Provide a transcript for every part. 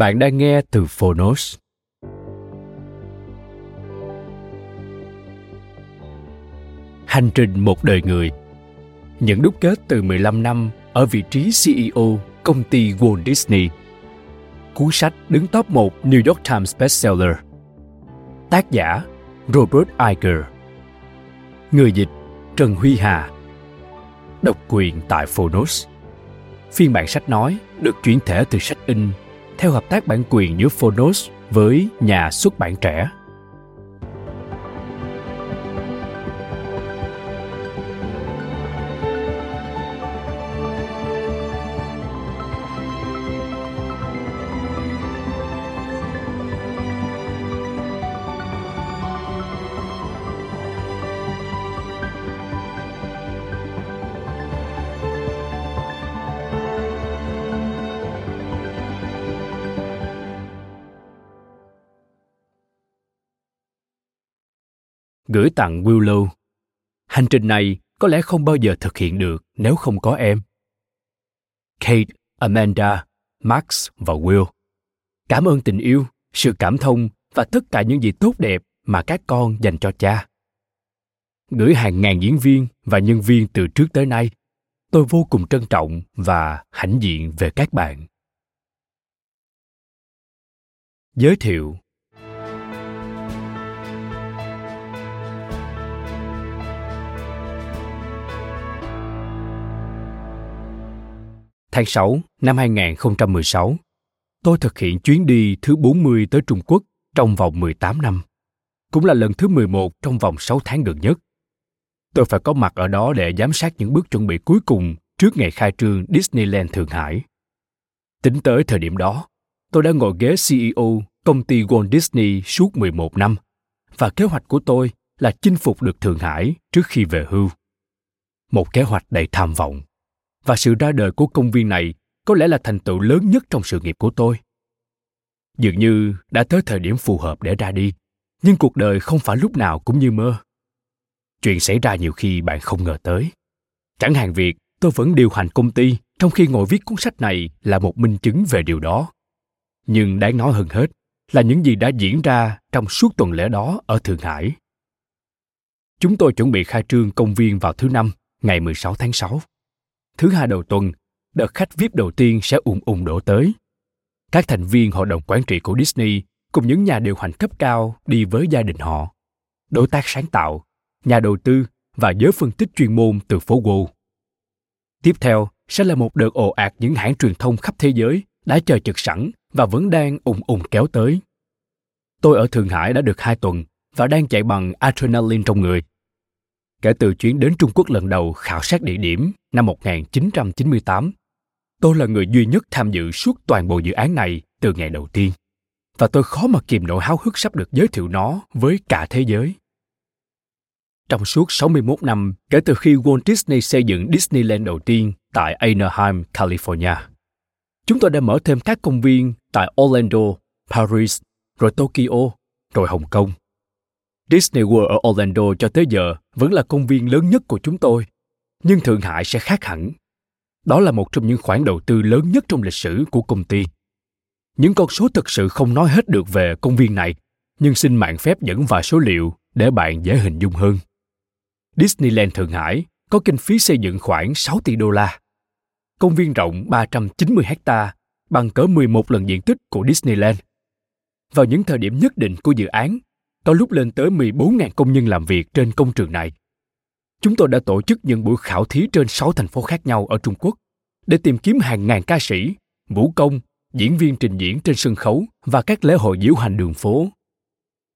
Bạn đang nghe từ Phonos. Hành trình một đời người Những đúc kết từ 15 năm ở vị trí CEO công ty Walt Disney. Cuốn sách đứng top 1 New York Times bestseller. Tác giả, Robert Iger. Người dịch, Trần Huy Hà. Độc quyền tại Phonos. Phiên bản sách nói được chuyển thể từ sách in theo hợp tác bản quyền giữa Phonos với nhà xuất bản trẻ. Gửi tặng Willow. Hành trình này có lẽ không bao giờ thực hiện được nếu không có em. Kate, Amanda, Max và Will. Cảm ơn tình yêu, sự cảm thông và tất cả những gì tốt đẹp mà các con dành cho cha. Gửi hàng ngàn diễn viên và nhân viên từ trước tới nay, tôi vô cùng trân trọng và hãnh diện về các bạn. Giới thiệu Tháng 6 năm 2016, tôi thực hiện chuyến đi thứ 40 tới Trung Quốc trong vòng 18 năm. Cũng là lần thứ 11 trong vòng 6 tháng gần nhất. Tôi phải có mặt ở đó để giám sát những bước chuẩn bị cuối cùng trước ngày khai trương Disneyland Thượng Hải. Tính tới thời điểm đó, tôi đã ngồi ghế CEO công ty Walt Disney suốt 11 năm và kế hoạch của tôi là chinh phục được Thượng Hải trước khi về hưu. Một kế hoạch đầy tham vọng và sự ra đời của công viên này có lẽ là thành tựu lớn nhất trong sự nghiệp của tôi. Dường như đã tới thời điểm phù hợp để ra đi nhưng cuộc đời không phải lúc nào cũng như mơ. Chuyện xảy ra nhiều khi bạn không ngờ tới. Chẳng hạn việc tôi vẫn điều hành công ty trong khi ngồi viết cuốn sách này là một minh chứng về điều đó. Nhưng đáng nói hơn hết là những gì đã diễn ra trong suốt tuần lễ đó ở Thượng Hải. Chúng tôi chuẩn bị khai trương công viên vào thứ năm, ngày 16 tháng 6 thứ hai đầu tuần, đợt khách VIP đầu tiên sẽ ùn ùn đổ tới. Các thành viên hội đồng quản trị của Disney cùng những nhà điều hành cấp cao đi với gia đình họ, đối tác sáng tạo, nhà đầu tư và giới phân tích chuyên môn từ phố Wall. Tiếp theo sẽ là một đợt ồ ạt những hãng truyền thông khắp thế giới đã chờ chực sẵn và vẫn đang ùn ùn kéo tới. Tôi ở Thượng Hải đã được hai tuần và đang chạy bằng adrenaline trong người. Kể từ chuyến đến Trung Quốc lần đầu khảo sát địa điểm năm 1998, tôi là người duy nhất tham dự suốt toàn bộ dự án này từ ngày đầu tiên. Và tôi khó mà kìm nổi háo hức sắp được giới thiệu nó với cả thế giới. Trong suốt 61 năm kể từ khi Walt Disney xây dựng Disneyland đầu tiên tại Anaheim, California, chúng tôi đã mở thêm các công viên tại Orlando, Paris, rồi Tokyo, rồi Hồng Kông Disney World ở Orlando cho tới giờ vẫn là công viên lớn nhất của chúng tôi, nhưng Thượng Hải sẽ khác hẳn. Đó là một trong những khoản đầu tư lớn nhất trong lịch sử của công ty. Những con số thực sự không nói hết được về công viên này, nhưng xin mạng phép dẫn vài số liệu để bạn dễ hình dung hơn. Disneyland Thượng Hải có kinh phí xây dựng khoảng 6 tỷ đô la. Công viên rộng 390 hecta bằng cỡ 11 lần diện tích của Disneyland. Vào những thời điểm nhất định của dự án, có lúc lên tới 14.000 công nhân làm việc trên công trường này. Chúng tôi đã tổ chức những buổi khảo thí trên 6 thành phố khác nhau ở Trung Quốc để tìm kiếm hàng ngàn ca sĩ, vũ công, diễn viên trình diễn trên sân khấu và các lễ hội diễu hành đường phố.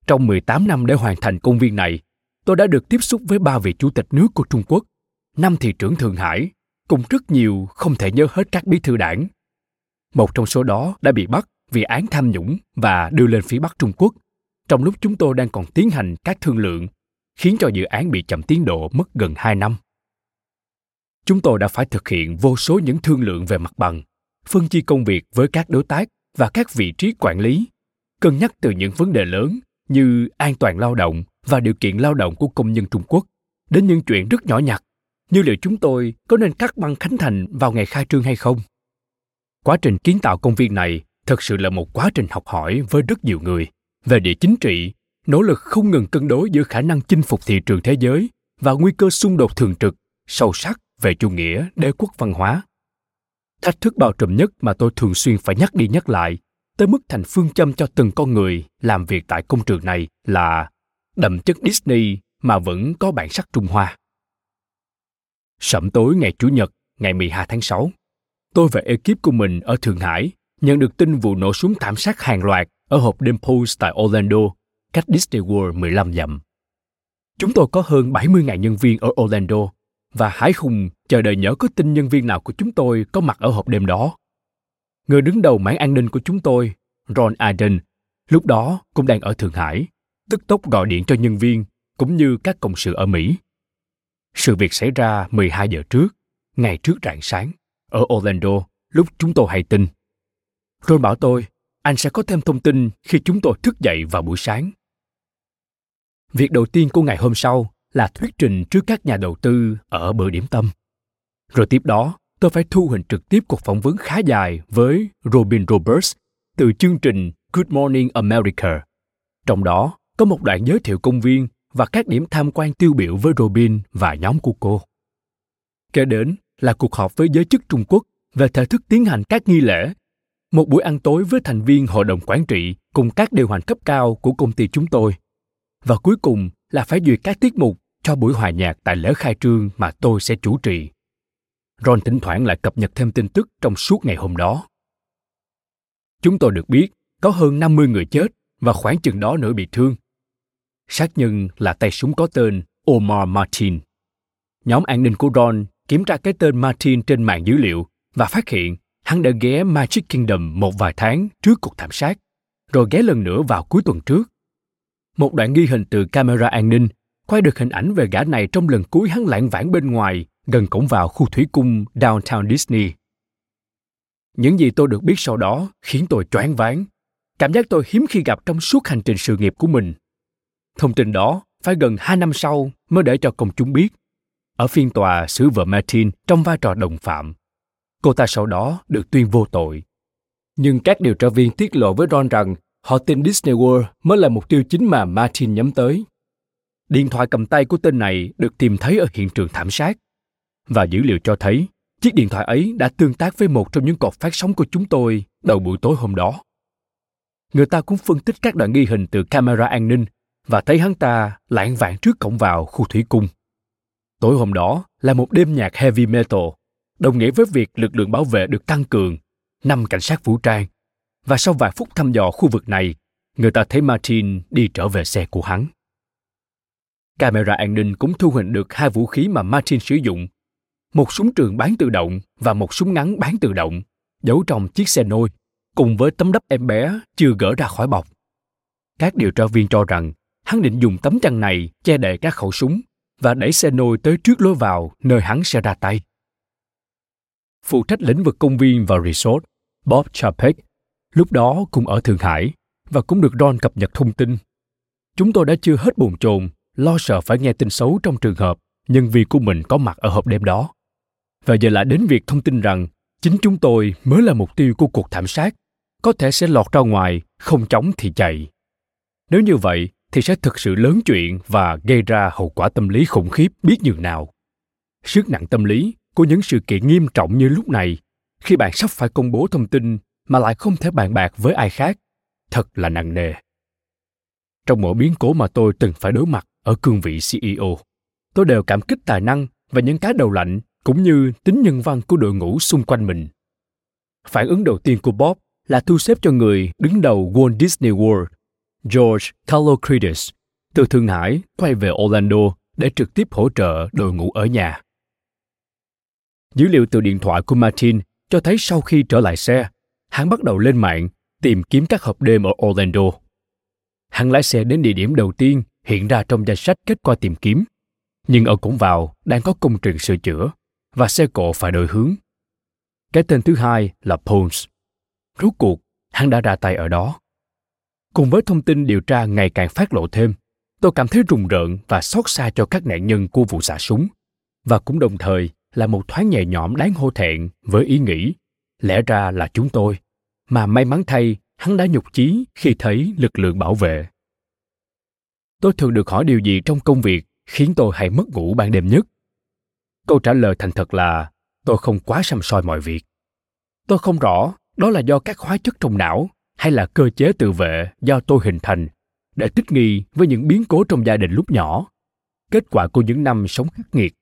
Trong 18 năm để hoàn thành công viên này, tôi đã được tiếp xúc với ba vị chủ tịch nước của Trung Quốc, năm thị trưởng Thượng Hải, cùng rất nhiều không thể nhớ hết các bí thư đảng. Một trong số đó đã bị bắt vì án tham nhũng và đưa lên phía Bắc Trung Quốc, trong lúc chúng tôi đang còn tiến hành các thương lượng, khiến cho dự án bị chậm tiến độ mất gần 2 năm. Chúng tôi đã phải thực hiện vô số những thương lượng về mặt bằng, phân chia công việc với các đối tác và các vị trí quản lý, cân nhắc từ những vấn đề lớn như an toàn lao động và điều kiện lao động của công nhân Trung Quốc đến những chuyện rất nhỏ nhặt như liệu chúng tôi có nên cắt băng khánh thành vào ngày khai trương hay không. Quá trình kiến tạo công viên này thực sự là một quá trình học hỏi với rất nhiều người về địa chính trị, nỗ lực không ngừng cân đối giữa khả năng chinh phục thị trường thế giới và nguy cơ xung đột thường trực, sâu sắc về chủ nghĩa đế quốc văn hóa. Thách thức bao trùm nhất mà tôi thường xuyên phải nhắc đi nhắc lại, tới mức thành phương châm cho từng con người làm việc tại công trường này là đậm chất Disney mà vẫn có bản sắc Trung Hoa. Sẩm tối ngày Chủ nhật, ngày 12 tháng 6, tôi và ekip của mình ở Thượng Hải nhận được tin vụ nổ súng thảm sát hàng loạt ở hộp đêm Pulse tại Orlando, cách Disney World 15 dặm. Chúng tôi có hơn 70.000 nhân viên ở Orlando và hái hùng chờ đợi nhớ có tin nhân viên nào của chúng tôi có mặt ở hộp đêm đó. Người đứng đầu mảng an ninh của chúng tôi, Ron Aden, lúc đó cũng đang ở Thượng Hải, tức tốc gọi điện cho nhân viên cũng như các cộng sự ở Mỹ. Sự việc xảy ra 12 giờ trước, ngày trước rạng sáng, ở Orlando, lúc chúng tôi hay tin. Ron bảo tôi, anh sẽ có thêm thông tin khi chúng tôi thức dậy vào buổi sáng. Việc đầu tiên của ngày hôm sau là thuyết trình trước các nhà đầu tư ở bữa điểm tâm. Rồi tiếp đó, tôi phải thu hình trực tiếp cuộc phỏng vấn khá dài với Robin Roberts từ chương trình Good Morning America. Trong đó có một đoạn giới thiệu công viên và các điểm tham quan tiêu biểu với Robin và nhóm của cô. Kế đến là cuộc họp với giới chức Trung Quốc về thể thức tiến hành các nghi lễ, một buổi ăn tối với thành viên hội đồng quản trị cùng các điều hành cấp cao của công ty chúng tôi. Và cuối cùng là phải duyệt các tiết mục cho buổi hòa nhạc tại lễ khai trương mà tôi sẽ chủ trì. Ron thỉnh thoảng lại cập nhật thêm tin tức trong suốt ngày hôm đó. Chúng tôi được biết có hơn 50 người chết và khoảng chừng đó nữa bị thương. Sát nhân là tay súng có tên Omar Martin. Nhóm an ninh của Ron kiểm tra cái tên Martin trên mạng dữ liệu và phát hiện hắn đã ghé Magic Kingdom một vài tháng trước cuộc thảm sát, rồi ghé lần nữa vào cuối tuần trước. Một đoạn ghi hình từ camera an ninh, quay được hình ảnh về gã này trong lần cuối hắn lãng vãng bên ngoài, gần cổng vào khu thủy cung downtown Disney. Những gì tôi được biết sau đó khiến tôi choáng váng. Cảm giác tôi hiếm khi gặp trong suốt hành trình sự nghiệp của mình. Thông tin đó phải gần hai năm sau mới để cho công chúng biết. Ở phiên tòa xử vợ Martin trong vai trò đồng phạm. Cô ta sau đó được tuyên vô tội. Nhưng các điều tra viên tiết lộ với Ron rằng họ tin Disney World mới là mục tiêu chính mà Martin nhắm tới. Điện thoại cầm tay của tên này được tìm thấy ở hiện trường thảm sát. Và dữ liệu cho thấy chiếc điện thoại ấy đã tương tác với một trong những cột phát sóng của chúng tôi đầu buổi tối hôm đó. Người ta cũng phân tích các đoạn ghi hình từ camera an ninh và thấy hắn ta lạng vạn trước cổng vào khu thủy cung. Tối hôm đó là một đêm nhạc heavy metal, đồng nghĩa với việc lực lượng bảo vệ được tăng cường, năm cảnh sát vũ trang. Và sau vài phút thăm dò khu vực này, người ta thấy Martin đi trở về xe của hắn. Camera an ninh cũng thu hình được hai vũ khí mà Martin sử dụng. Một súng trường bán tự động và một súng ngắn bán tự động, giấu trong chiếc xe nôi, cùng với tấm đắp em bé chưa gỡ ra khỏi bọc. Các điều tra viên cho rằng hắn định dùng tấm chăn này che đậy các khẩu súng và đẩy xe nôi tới trước lối vào nơi hắn sẽ ra tay. Phụ trách lĩnh vực công viên và resort, Bob Chapek, lúc đó cũng ở Thượng Hải và cũng được Ron cập nhật thông tin. Chúng tôi đã chưa hết bồn chồn lo sợ phải nghe tin xấu trong trường hợp nhân viên của mình có mặt ở hộp đêm đó. Và giờ lại đến việc thông tin rằng chính chúng tôi mới là mục tiêu của cuộc thảm sát, có thể sẽ lọt ra ngoài, không chống thì chạy. Nếu như vậy, thì sẽ thực sự lớn chuyện và gây ra hậu quả tâm lý khủng khiếp biết nhường nào. sức nặng tâm lý của những sự kiện nghiêm trọng như lúc này khi bạn sắp phải công bố thông tin mà lại không thể bàn bạc với ai khác thật là nặng nề trong mỗi biến cố mà tôi từng phải đối mặt ở cương vị ceo tôi đều cảm kích tài năng và những cái đầu lạnh cũng như tính nhân văn của đội ngũ xung quanh mình phản ứng đầu tiên của bob là thu xếp cho người đứng đầu walt disney world george Kalokridis từ Thượng Hải quay về Orlando để trực tiếp hỗ trợ đội ngũ ở nhà. Dữ liệu từ điện thoại của Martin cho thấy sau khi trở lại xe, hắn bắt đầu lên mạng tìm kiếm các hộp đêm ở Orlando. Hắn lái xe đến địa điểm đầu tiên hiện ra trong danh sách kết quả tìm kiếm, nhưng ở cổng vào đang có công trình sửa chữa và xe cộ phải đổi hướng. Cái tên thứ hai là Pons. Rốt cuộc, hắn đã ra tay ở đó. Cùng với thông tin điều tra ngày càng phát lộ thêm, tôi cảm thấy rùng rợn và xót xa cho các nạn nhân của vụ xả súng và cũng đồng thời là một thoáng nhẹ nhõm đáng hô thẹn với ý nghĩ lẽ ra là chúng tôi mà may mắn thay, hắn đã nhục chí khi thấy lực lượng bảo vệ. Tôi thường được hỏi điều gì trong công việc khiến tôi hay mất ngủ ban đêm nhất? Câu trả lời thành thật là, tôi không quá xăm soi mọi việc. Tôi không rõ đó là do các hóa chất trong não hay là cơ chế tự vệ do tôi hình thành để thích nghi với những biến cố trong gia đình lúc nhỏ. Kết quả của những năm sống khắc nghiệt.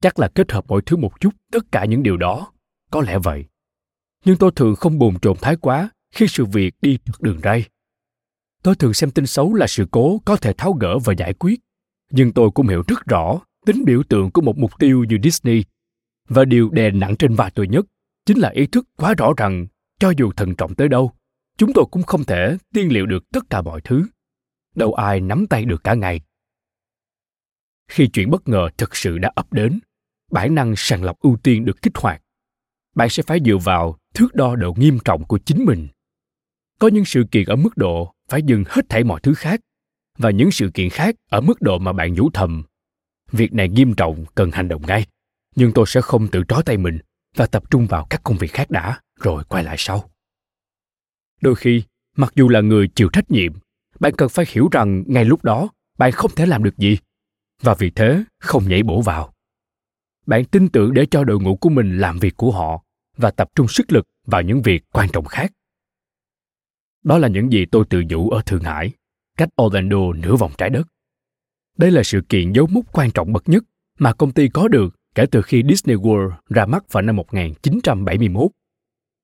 Chắc là kết hợp mọi thứ một chút, tất cả những điều đó. Có lẽ vậy nhưng tôi thường không bồn chồn thái quá khi sự việc đi trượt đường ray. Tôi thường xem tin xấu là sự cố có thể tháo gỡ và giải quyết. Nhưng tôi cũng hiểu rất rõ tính biểu tượng của một mục tiêu như disney. Và điều đè nặng trên vai tôi nhất chính là ý thức quá rõ rằng cho dù thận trọng tới đâu, chúng tôi cũng không thể tiên liệu được tất cả mọi thứ. Đâu ai nắm tay được cả ngày. Khi chuyện bất ngờ thực sự đã ập đến, bản năng sàng lọc ưu tiên được kích hoạt. Bạn sẽ phải dựa vào thước đo độ nghiêm trọng của chính mình. Có những sự kiện ở mức độ phải dừng hết thảy mọi thứ khác, và những sự kiện khác ở mức độ mà bạn nhủ thầm, việc này nghiêm trọng, cần hành động ngay, nhưng tôi sẽ không tự trói tay mình và tập trung vào các công việc khác đã, rồi quay lại sau. Đôi khi, mặc dù là người chịu trách nhiệm, bạn cần phải hiểu rằng ngay lúc đó, bạn không thể làm được gì, và vì thế không nhảy bổ vào. Bạn tin tưởng để cho đội ngũ của mình làm việc của họ và tập trung sức lực vào những việc quan trọng khác đó là những gì tôi tự nhủ ở thượng hải cách orlando nửa vòng trái đất đây là sự kiện dấu mốc quan trọng bậc nhất mà công ty có được kể từ khi Disney World ra mắt vào năm 1971.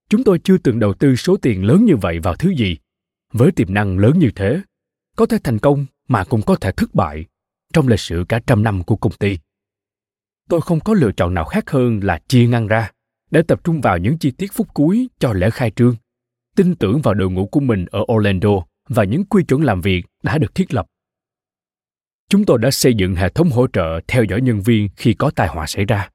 Chúng tôi chưa từng đầu tư số tiền lớn như vậy vào thứ gì. Với tiềm năng lớn như thế, có thể thành công mà cũng có thể thất bại trong lịch sử cả trăm năm của công ty. Tôi không có lựa chọn nào khác hơn là chia ngăn ra để tập trung vào những chi tiết phút cuối cho lễ khai trương, tin tưởng vào đội ngũ của mình ở Orlando và những quy chuẩn làm việc đã được thiết lập. Chúng tôi đã xây dựng hệ thống hỗ trợ theo dõi nhân viên khi có tai họa xảy ra.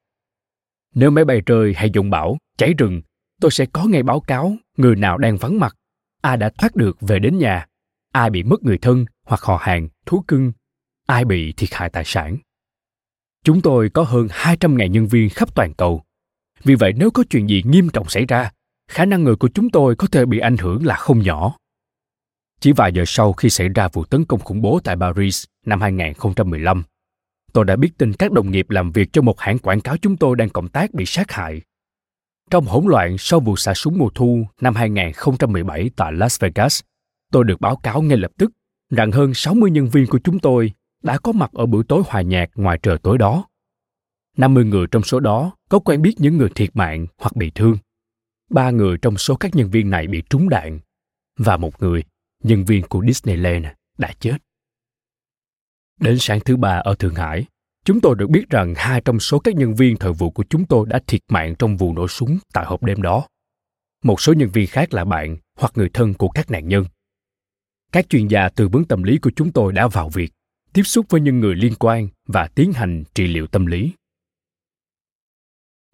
Nếu máy bay rơi hay dông bão, cháy rừng, tôi sẽ có ngay báo cáo người nào đang vắng mặt, ai đã thoát được về đến nhà, ai bị mất người thân hoặc họ hàng, thú cưng ai bị thiệt hại tài sản. Chúng tôi có hơn 200.000 nhân viên khắp toàn cầu. Vì vậy nếu có chuyện gì nghiêm trọng xảy ra, khả năng người của chúng tôi có thể bị ảnh hưởng là không nhỏ. Chỉ vài giờ sau khi xảy ra vụ tấn công khủng bố tại Paris năm 2015, tôi đã biết tin các đồng nghiệp làm việc cho một hãng quảng cáo chúng tôi đang cộng tác bị sát hại. Trong hỗn loạn sau vụ xả súng mùa thu năm 2017 tại Las Vegas, tôi được báo cáo ngay lập tức rằng hơn 60 nhân viên của chúng tôi đã có mặt ở buổi tối hòa nhạc ngoài trời tối đó. 50 người trong số đó có quen biết những người thiệt mạng hoặc bị thương. Ba người trong số các nhân viên này bị trúng đạn và một người, nhân viên của Disneyland, đã chết. Đến sáng thứ ba ở Thượng Hải, chúng tôi được biết rằng hai trong số các nhân viên thời vụ của chúng tôi đã thiệt mạng trong vụ nổ súng tại hộp đêm đó. Một số nhân viên khác là bạn hoặc người thân của các nạn nhân. Các chuyên gia tư vấn tâm lý của chúng tôi đã vào việc tiếp xúc với những người liên quan và tiến hành trị liệu tâm lý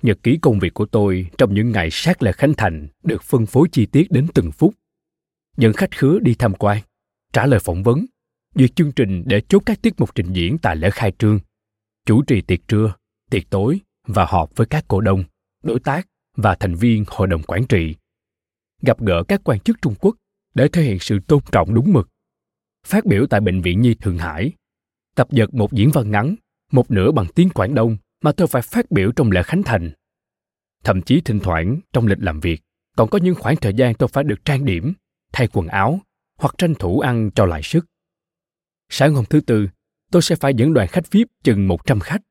nhật ký công việc của tôi trong những ngày sát lễ khánh thành được phân phối chi tiết đến từng phút. Dẫn khách khứa đi tham quan trả lời phỏng vấn duyệt chương trình để chốt các tiết mục trình diễn tại lễ khai trương chủ trì tiệc trưa tiệc tối và họp với các cổ đông đối tác và thành viên hội đồng quản trị. Gặp gỡ các quan chức trung quốc để thể hiện sự tôn trọng đúng mực. Phát biểu tại bệnh viện nhi thượng hải tập dượt một diễn văn ngắn, một nửa bằng tiếng Quảng Đông mà tôi phải phát biểu trong lễ khánh thành. Thậm chí thỉnh thoảng trong lịch làm việc còn có những khoảng thời gian tôi phải được trang điểm, thay quần áo hoặc tranh thủ ăn cho lại sức. Sáng hôm thứ tư, tôi sẽ phải dẫn đoàn khách VIP chừng 100 khách.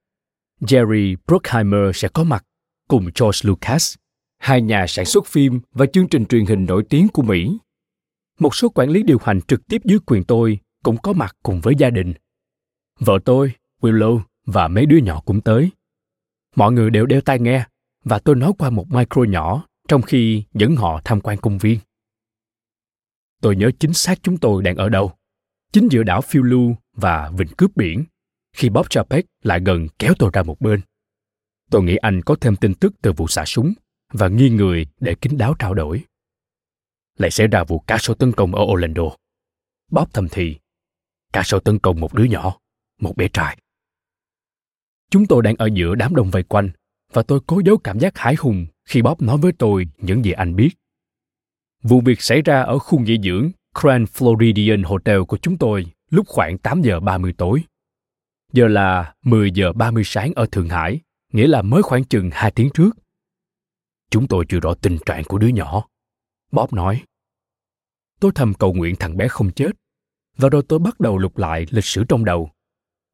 Jerry Bruckheimer sẽ có mặt cùng George Lucas, hai nhà sản xuất phim và chương trình truyền hình nổi tiếng của Mỹ. Một số quản lý điều hành trực tiếp dưới quyền tôi cũng có mặt cùng với gia đình. Vợ tôi, Willow và mấy đứa nhỏ cũng tới. Mọi người đều đeo tai nghe và tôi nói qua một micro nhỏ trong khi dẫn họ tham quan công viên. Tôi nhớ chính xác chúng tôi đang ở đâu. Chính giữa đảo phiêu lưu và vịnh cướp biển, khi Bob Chapek lại gần kéo tôi ra một bên. Tôi nghĩ anh có thêm tin tức từ vụ xả súng và nghi người để kín đáo trao đổi. Lại xảy ra vụ cá sấu tấn công ở Orlando. Bob thầm thì, cá sấu tấn công một đứa nhỏ, một bé trai. Chúng tôi đang ở giữa đám đông vây quanh và tôi cố giấu cảm giác hãi hùng khi Bob nói với tôi những gì anh biết. Vụ việc xảy ra ở khu nghỉ dưỡng Grand Floridian Hotel của chúng tôi lúc khoảng 8 giờ 30 tối. Giờ là 10 giờ 30 sáng ở Thượng Hải, nghĩa là mới khoảng chừng 2 tiếng trước. Chúng tôi chưa rõ tình trạng của đứa nhỏ. Bob nói. Tôi thầm cầu nguyện thằng bé không chết. Và rồi tôi bắt đầu lục lại lịch sử trong đầu.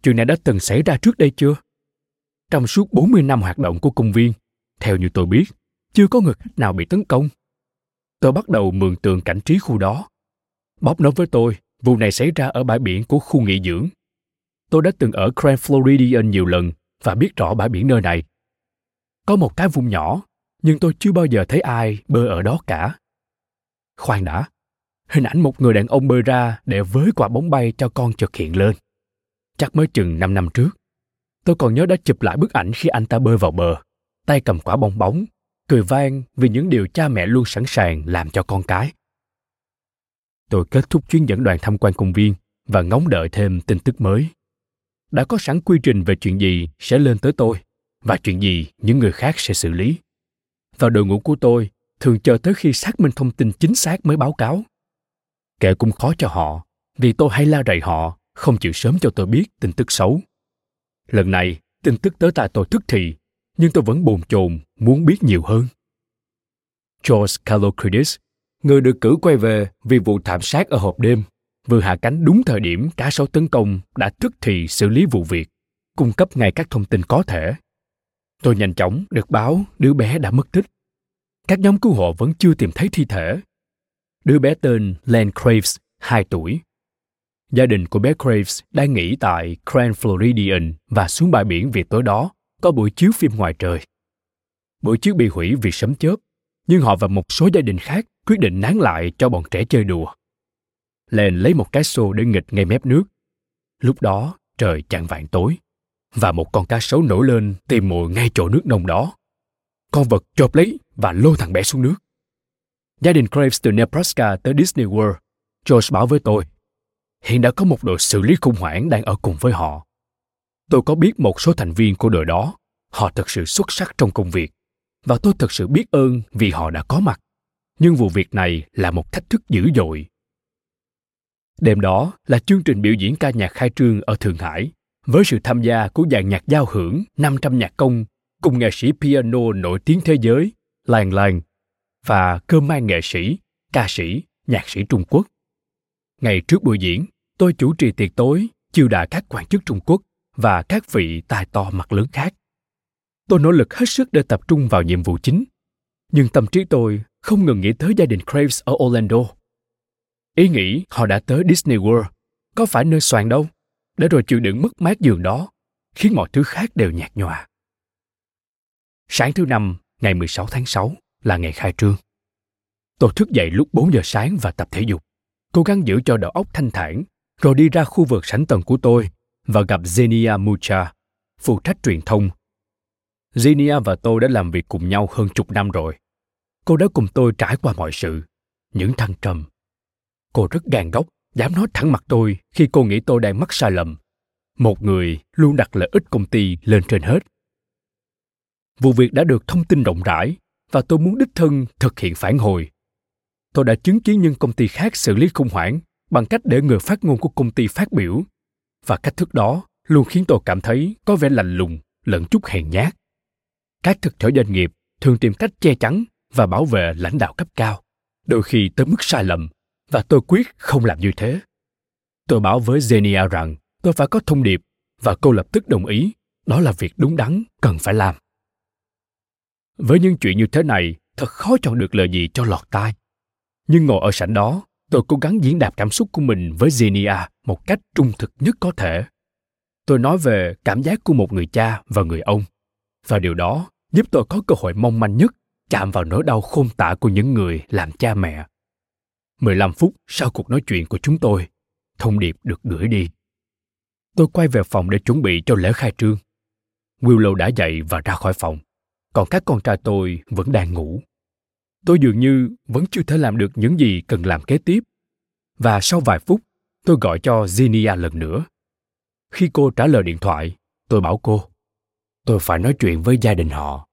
Chuyện này đã từng xảy ra trước đây chưa? Trong suốt 40 năm hoạt động của công viên, theo như tôi biết, chưa có người khách nào bị tấn công. Tôi bắt đầu mường tượng cảnh trí khu đó. Bob nói với tôi, vụ này xảy ra ở bãi biển của khu nghỉ dưỡng. Tôi đã từng ở Grand Floridian nhiều lần và biết rõ bãi biển nơi này. Có một cái vùng nhỏ, nhưng tôi chưa bao giờ thấy ai bơi ở đó cả. Khoan đã, hình ảnh một người đàn ông bơi ra để với quả bóng bay cho con chợt hiện lên. Chắc mới chừng 5 năm trước. Tôi còn nhớ đã chụp lại bức ảnh khi anh ta bơi vào bờ, tay cầm quả bong bóng, cười vang vì những điều cha mẹ luôn sẵn sàng làm cho con cái. Tôi kết thúc chuyến dẫn đoàn tham quan công viên và ngóng đợi thêm tin tức mới. Đã có sẵn quy trình về chuyện gì sẽ lên tới tôi và chuyện gì những người khác sẽ xử lý. Và đội ngũ của tôi thường chờ tới khi xác minh thông tin chính xác mới báo cáo. Kệ cũng khó cho họ, vì tôi hay la rầy họ, không chịu sớm cho tôi biết tin tức xấu. Lần này, tin tức tới tai tôi tức thì, nhưng tôi vẫn bồn chồn muốn biết nhiều hơn. George Kalokridis, người được cử quay về vì vụ thảm sát ở hộp đêm, vừa hạ cánh đúng thời điểm cả sáu tấn công đã tức thì xử lý vụ việc, cung cấp ngay các thông tin có thể. Tôi nhanh chóng được báo đứa bé đã mất tích. Các nhóm cứu hộ vẫn chưa tìm thấy thi thể. Đứa bé tên Len Craves, 2 tuổi, Gia đình của bé Graves đang nghỉ tại Grand Floridian và xuống bãi biển vì tối đó có buổi chiếu phim ngoài trời. Buổi chiếu bị hủy vì sấm chớp, nhưng họ và một số gia đình khác quyết định nán lại cho bọn trẻ chơi đùa. Lên lấy một cái xô để nghịch ngay mép nước. Lúc đó trời chạng vạn tối và một con cá sấu nổi lên tìm mồi ngay chỗ nước nông đó. Con vật chộp lấy và lôi thằng bé xuống nước. Gia đình Graves từ Nebraska tới Disney World. George bảo với tôi hiện đã có một đội xử lý khủng hoảng đang ở cùng với họ. Tôi có biết một số thành viên của đội đó, họ thật sự xuất sắc trong công việc và tôi thật sự biết ơn vì họ đã có mặt. Nhưng vụ việc này là một thách thức dữ dội. Đêm đó là chương trình biểu diễn ca nhạc khai trương ở Thượng Hải với sự tham gia của dàn nhạc giao hưởng 500 nhạc công cùng nghệ sĩ piano nổi tiếng thế giới Lan Lan và cơ mang nghệ sĩ, ca sĩ, nhạc sĩ Trung Quốc. Ngày trước buổi diễn, tôi chủ trì tiệc tối chiêu đãi các quan chức Trung Quốc và các vị tài to mặt lớn khác. Tôi nỗ lực hết sức để tập trung vào nhiệm vụ chính, nhưng tâm trí tôi không ngừng nghĩ tới gia đình Craves ở Orlando. Ý nghĩ họ đã tới Disney World, có phải nơi soàn đâu, để rồi chịu đựng mất mát giường đó, khiến mọi thứ khác đều nhạt nhòa. Sáng thứ năm, ngày 16 tháng 6 là ngày khai trương. Tôi thức dậy lúc 4 giờ sáng và tập thể dục, cố gắng giữ cho đầu óc thanh thản rồi đi ra khu vực sảnh tầng của tôi và gặp Zenia Mucha, phụ trách truyền thông. Zenia và tôi đã làm việc cùng nhau hơn chục năm rồi. Cô đã cùng tôi trải qua mọi sự, những thăng trầm. Cô rất gàn góc, dám nói thẳng mặt tôi khi cô nghĩ tôi đang mắc sai lầm. Một người luôn đặt lợi ích công ty lên trên hết. Vụ việc đã được thông tin rộng rãi và tôi muốn đích thân thực hiện phản hồi. Tôi đã chứng kiến những công ty khác xử lý khủng hoảng bằng cách để người phát ngôn của công ty phát biểu và cách thức đó luôn khiến tôi cảm thấy có vẻ lạnh lùng lẫn chút hèn nhát. Các thực thể doanh nghiệp thường tìm cách che chắn và bảo vệ lãnh đạo cấp cao, đôi khi tới mức sai lầm, và tôi quyết không làm như thế. Tôi bảo với Zenia rằng tôi phải có thông điệp và cô lập tức đồng ý đó là việc đúng đắn cần phải làm. Với những chuyện như thế này, thật khó chọn được lời gì cho lọt tai. Nhưng ngồi ở sảnh đó, tôi cố gắng diễn đạt cảm xúc của mình với Zenia một cách trung thực nhất có thể. Tôi nói về cảm giác của một người cha và người ông, và điều đó giúp tôi có cơ hội mong manh nhất chạm vào nỗi đau khôn tả của những người làm cha mẹ. 15 phút sau cuộc nói chuyện của chúng tôi, thông điệp được gửi đi. Tôi quay về phòng để chuẩn bị cho lễ khai trương. Willow đã dậy và ra khỏi phòng, còn các con trai tôi vẫn đang ngủ. Tôi dường như vẫn chưa thể làm được những gì cần làm kế tiếp. Và sau vài phút, tôi gọi cho Zinia lần nữa. Khi cô trả lời điện thoại, tôi bảo cô, tôi phải nói chuyện với gia đình họ.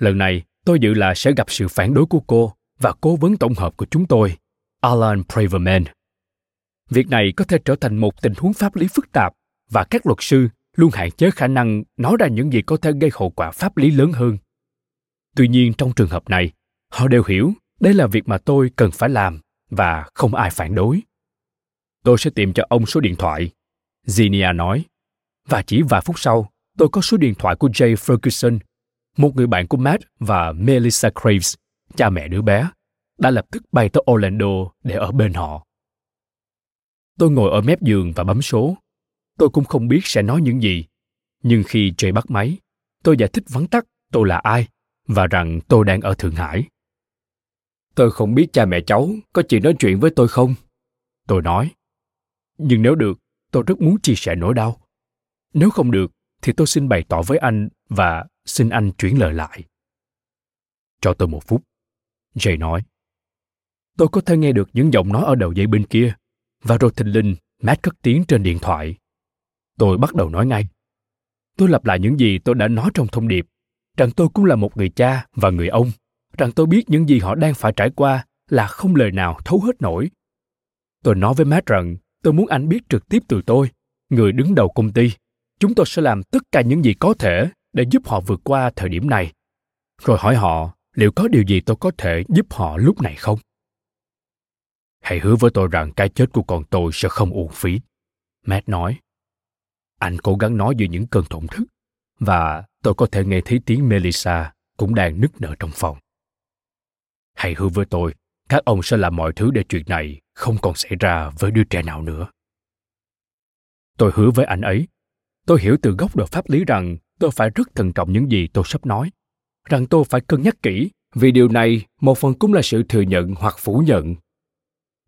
Lần này, tôi dự là sẽ gặp sự phản đối của cô và cố vấn tổng hợp của chúng tôi, Alan Praverman Việc này có thể trở thành một tình huống pháp lý phức tạp và các luật sư luôn hạn chế khả năng nói ra những gì có thể gây hậu quả pháp lý lớn hơn. Tuy nhiên trong trường hợp này, họ đều hiểu đây là việc mà tôi cần phải làm và không ai phản đối. Tôi sẽ tìm cho ông số điện thoại, Zinia nói. Và chỉ vài phút sau, tôi có số điện thoại của Jay Ferguson, một người bạn của Matt và Melissa Craves, cha mẹ đứa bé, đã lập tức bay tới Orlando để ở bên họ. Tôi ngồi ở mép giường và bấm số. Tôi cũng không biết sẽ nói những gì. Nhưng khi Jay bắt máy, tôi giải thích vắn tắt tôi là ai và rằng tôi đang ở Thượng Hải. Tôi không biết cha mẹ cháu có chịu nói chuyện với tôi không? Tôi nói. Nhưng nếu được, tôi rất muốn chia sẻ nỗi đau. Nếu không được, thì tôi xin bày tỏ với anh và xin anh chuyển lời lại. Cho tôi một phút. Jay nói. Tôi có thể nghe được những giọng nói ở đầu dây bên kia, và rồi thình lình Matt cất tiếng trên điện thoại. Tôi bắt đầu nói ngay. Tôi lặp lại những gì tôi đã nói trong thông điệp, rằng tôi cũng là một người cha và người ông, rằng tôi biết những gì họ đang phải trải qua là không lời nào thấu hết nổi. Tôi nói với Matt rằng tôi muốn anh biết trực tiếp từ tôi, người đứng đầu công ty. Chúng tôi sẽ làm tất cả những gì có thể để giúp họ vượt qua thời điểm này. Rồi hỏi họ liệu có điều gì tôi có thể giúp họ lúc này không? Hãy hứa với tôi rằng cái chết của con tôi sẽ không uổng phí. Matt nói. Anh cố gắng nói giữa những cơn thổn thức và tôi có thể nghe thấy tiếng Melissa cũng đang nức nở trong phòng. Hãy hứa với tôi, các ông sẽ làm mọi thứ để chuyện này không còn xảy ra với đứa trẻ nào nữa. Tôi hứa với anh ấy. Tôi hiểu từ góc độ pháp lý rằng tôi phải rất thận trọng những gì tôi sắp nói. Rằng tôi phải cân nhắc kỹ vì điều này một phần cũng là sự thừa nhận hoặc phủ nhận.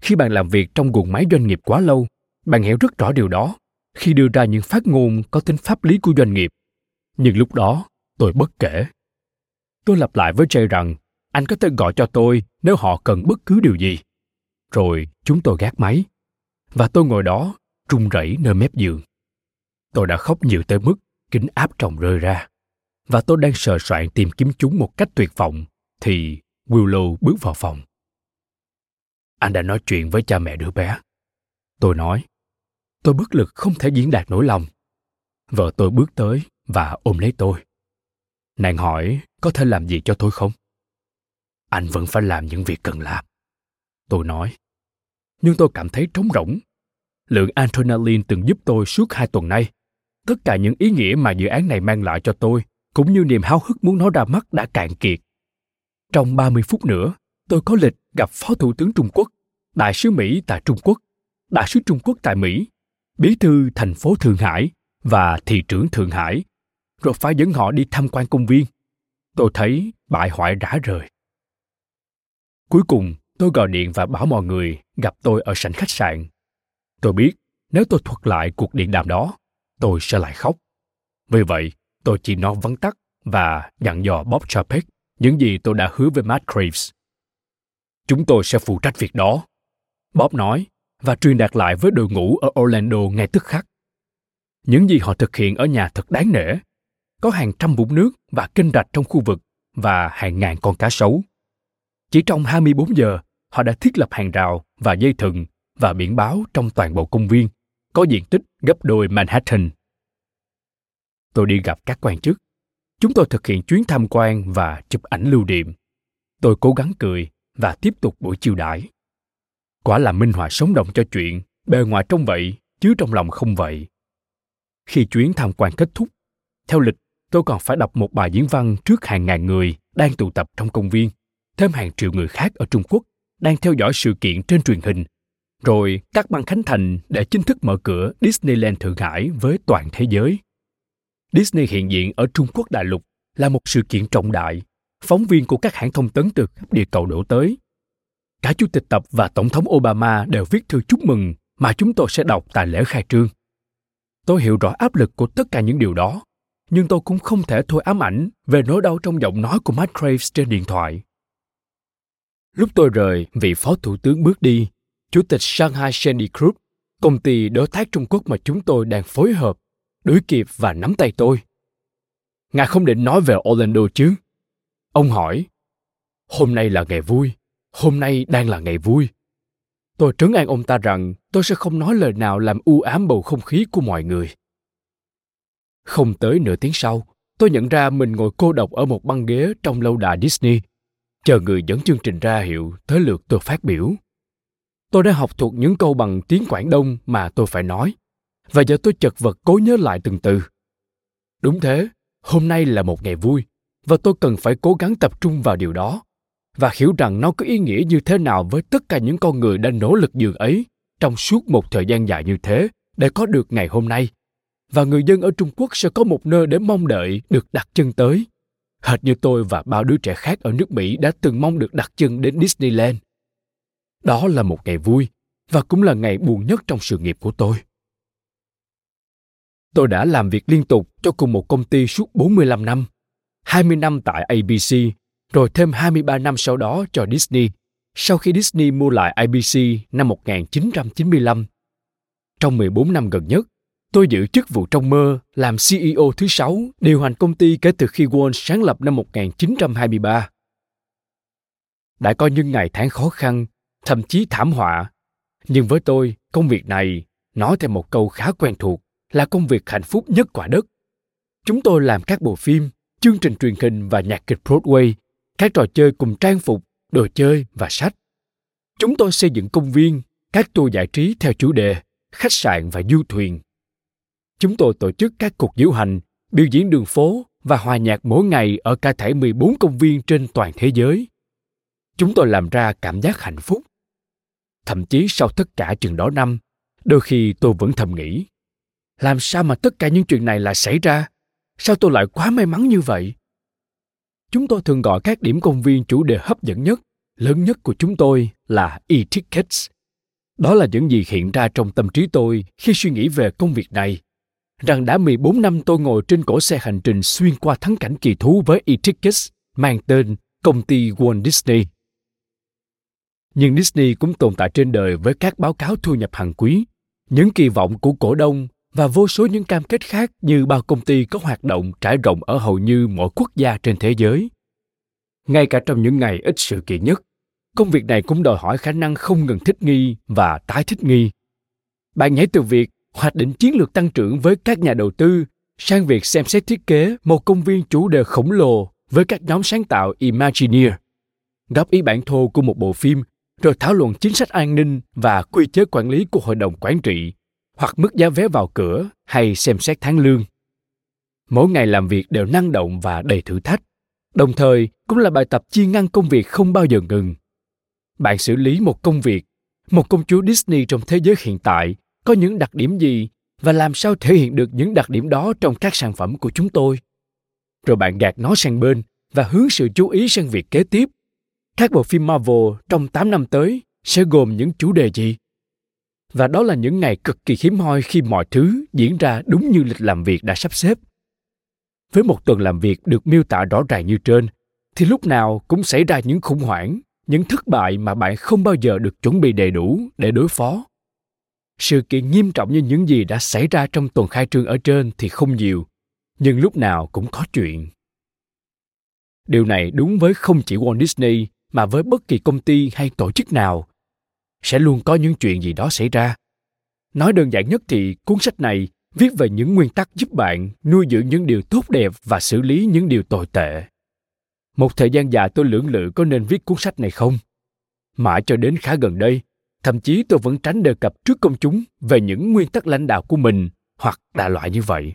Khi bạn làm việc trong guồng máy doanh nghiệp quá lâu, bạn hiểu rất rõ điều đó khi đưa ra những phát ngôn có tính pháp lý của doanh nghiệp. Nhưng lúc đó, tôi bất kể. Tôi lặp lại với Jay rằng anh có thể gọi cho tôi nếu họ cần bất cứ điều gì. Rồi chúng tôi gác máy. Và tôi ngồi đó, run rẩy nơi mép giường. Tôi đã khóc nhiều tới mức kính áp tròng rơi ra. Và tôi đang sờ soạn tìm kiếm chúng một cách tuyệt vọng, thì Willow bước vào phòng. Anh đã nói chuyện với cha mẹ đứa bé. Tôi nói, tôi bất lực không thể diễn đạt nỗi lòng. Vợ tôi bước tới và ôm lấy tôi. Nàng hỏi có thể làm gì cho tôi không? Anh vẫn phải làm những việc cần làm. Tôi nói, nhưng tôi cảm thấy trống rỗng. Lượng adrenaline từng giúp tôi suốt hai tuần nay. Tất cả những ý nghĩa mà dự án này mang lại cho tôi, cũng như niềm háo hức muốn nó ra mắt đã cạn kiệt. Trong 30 phút nữa, tôi có lịch gặp Phó Thủ tướng Trung Quốc, Đại sứ Mỹ tại Trung Quốc, Đại sứ Trung Quốc tại Mỹ, Bí thư thành phố Thượng Hải và thị trưởng Thượng Hải, rồi phải dẫn họ đi tham quan công viên. Tôi thấy bại hoại rã rời. Cuối cùng, tôi gọi điện và bảo mọi người gặp tôi ở sảnh khách sạn. Tôi biết nếu tôi thuật lại cuộc điện đàm đó, tôi sẽ lại khóc. Vì vậy, tôi chỉ nói vắn tắt và dặn dò Bob Chapek những gì tôi đã hứa với Matt Graves. Chúng tôi sẽ phụ trách việc đó. Bob nói và truyền đạt lại với đội ngũ ở Orlando ngay tức khắc. Những gì họ thực hiện ở nhà thật đáng nể. Có hàng trăm vũng nước và kênh rạch trong khu vực và hàng ngàn con cá sấu. Chỉ trong 24 giờ, họ đã thiết lập hàng rào và dây thừng và biển báo trong toàn bộ công viên, có diện tích gấp đôi Manhattan. tôi đi gặp các quan chức. Chúng tôi thực hiện chuyến tham quan và chụp ảnh lưu niệm. Tôi cố gắng cười và tiếp tục buổi chiêu đãi. Quả là minh họa sống động cho chuyện, bề ngoài trông vậy, chứ trong lòng không vậy. Khi chuyến tham quan kết thúc, theo lịch tôi còn phải đọc một bài diễn văn trước hàng ngàn người đang tụ tập trong công viên, thêm hàng triệu người khác ở Trung Quốc đang theo dõi sự kiện trên truyền hình, rồi các băng khánh thành để chính thức mở cửa Disneyland Thượng Hải với toàn thế giới. Disney hiện diện ở Trung Quốc đại lục là một sự kiện trọng đại. Phóng viên của các hãng thông tấn từ khắp địa cầu đổ tới. Cả Chủ tịch Tập và Tổng thống Obama đều viết thư chúc mừng mà chúng tôi sẽ đọc tại lễ khai trương. Tôi hiểu rõ áp lực của tất cả những điều đó, nhưng tôi cũng không thể thôi ám ảnh về nỗi đau trong giọng nói của Matt Graves trên điện thoại. Lúc tôi rời, vị phó thủ tướng bước đi, chủ tịch Shanghai Shandy Group, công ty đối tác Trung Quốc mà chúng tôi đang phối hợp, đuổi kịp và nắm tay tôi. Ngài không định nói về Orlando chứ? Ông hỏi. Hôm nay là ngày vui, hôm nay đang là ngày vui. Tôi trấn an ông ta rằng tôi sẽ không nói lời nào làm u ám bầu không khí của mọi người. Không tới nửa tiếng sau, tôi nhận ra mình ngồi cô độc ở một băng ghế trong lâu đài Disney, chờ người dẫn chương trình ra hiệu tới lượt tôi phát biểu. Tôi đã học thuộc những câu bằng tiếng Quảng Đông mà tôi phải nói, và giờ tôi chật vật cố nhớ lại từng từ. Đúng thế, hôm nay là một ngày vui, và tôi cần phải cố gắng tập trung vào điều đó và hiểu rằng nó có ý nghĩa như thế nào với tất cả những con người đã nỗ lực dường ấy trong suốt một thời gian dài như thế để có được ngày hôm nay và người dân ở trung quốc sẽ có một nơi để mong đợi được đặt chân tới hệt như tôi và bao đứa trẻ khác ở nước mỹ đã từng mong được đặt chân đến disneyland đó là một ngày vui và cũng là ngày buồn nhất trong sự nghiệp của tôi. Tôi đã làm việc liên tục cho cùng một công ty suốt 45 năm, 20 năm tại ABC rồi thêm 23 năm sau đó cho Disney, sau khi Disney mua lại ABC năm 1995. Trong 14 năm gần nhất, tôi giữ chức vụ trong mơ làm CEO thứ sáu điều hành công ty kể từ khi Wall sáng lập năm 1923. Đã có những ngày tháng khó khăn, thậm chí thảm họa. Nhưng với tôi, công việc này, nói theo một câu khá quen thuộc, là công việc hạnh phúc nhất quả đất. Chúng tôi làm các bộ phim, chương trình truyền hình và nhạc kịch Broadway các trò chơi cùng trang phục, đồ chơi và sách. Chúng tôi xây dựng công viên, các tour giải trí theo chủ đề, khách sạn và du thuyền. Chúng tôi tổ chức các cuộc diễu hành, biểu diễn đường phố và hòa nhạc mỗi ngày ở cả thảy 14 công viên trên toàn thế giới. Chúng tôi làm ra cảm giác hạnh phúc. Thậm chí sau tất cả chừng đó năm, đôi khi tôi vẫn thầm nghĩ, làm sao mà tất cả những chuyện này lại xảy ra? Sao tôi lại quá may mắn như vậy? Chúng tôi thường gọi các điểm công viên chủ đề hấp dẫn nhất, lớn nhất của chúng tôi là e-tickets. Đó là những gì hiện ra trong tâm trí tôi khi suy nghĩ về công việc này. Rằng đã 14 năm tôi ngồi trên cổ xe hành trình xuyên qua thắng cảnh kỳ thú với e-tickets mang tên công ty Walt Disney. Nhưng Disney cũng tồn tại trên đời với các báo cáo thu nhập hàng quý, những kỳ vọng của cổ đông và vô số những cam kết khác như bao công ty có hoạt động trải rộng ở hầu như mọi quốc gia trên thế giới. Ngay cả trong những ngày ít sự kiện nhất, công việc này cũng đòi hỏi khả năng không ngừng thích nghi và tái thích nghi. Bạn nhảy từ việc hoạch định chiến lược tăng trưởng với các nhà đầu tư sang việc xem xét thiết kế một công viên chủ đề khổng lồ với các nhóm sáng tạo Imagineer, góp ý bản thô của một bộ phim, rồi thảo luận chính sách an ninh và quy chế quản lý của hội đồng quản trị hoặc mức giá vé vào cửa hay xem xét tháng lương. Mỗi ngày làm việc đều năng động và đầy thử thách, đồng thời cũng là bài tập chia ngăn công việc không bao giờ ngừng. Bạn xử lý một công việc, một công chúa Disney trong thế giới hiện tại có những đặc điểm gì và làm sao thể hiện được những đặc điểm đó trong các sản phẩm của chúng tôi. Rồi bạn gạt nó sang bên và hướng sự chú ý sang việc kế tiếp. Các bộ phim Marvel trong 8 năm tới sẽ gồm những chủ đề gì? và đó là những ngày cực kỳ hiếm hoi khi mọi thứ diễn ra đúng như lịch làm việc đã sắp xếp với một tuần làm việc được miêu tả rõ ràng như trên, thì lúc nào cũng xảy ra những khủng hoảng, những thất bại mà bạn không bao giờ được chuẩn bị đầy đủ để đối phó sự kiện nghiêm trọng như những gì đã xảy ra trong tuần khai trương ở trên thì không nhiều, nhưng lúc nào cũng có chuyện. Điều này đúng với không chỉ walt disney, mà với bất kỳ công ty hay tổ chức nào, sẽ luôn có những chuyện gì đó xảy ra. Nói đơn giản nhất thì cuốn sách này viết về những nguyên tắc giúp bạn nuôi dưỡng những điều tốt đẹp và xử lý những điều tồi tệ. Một thời gian dài tôi lưỡng lự có nên viết cuốn sách này không? Mãi cho đến khá gần đây thậm chí tôi vẫn tránh đề cập trước công chúng về những nguyên tắc lãnh đạo của mình hoặc đại loại như vậy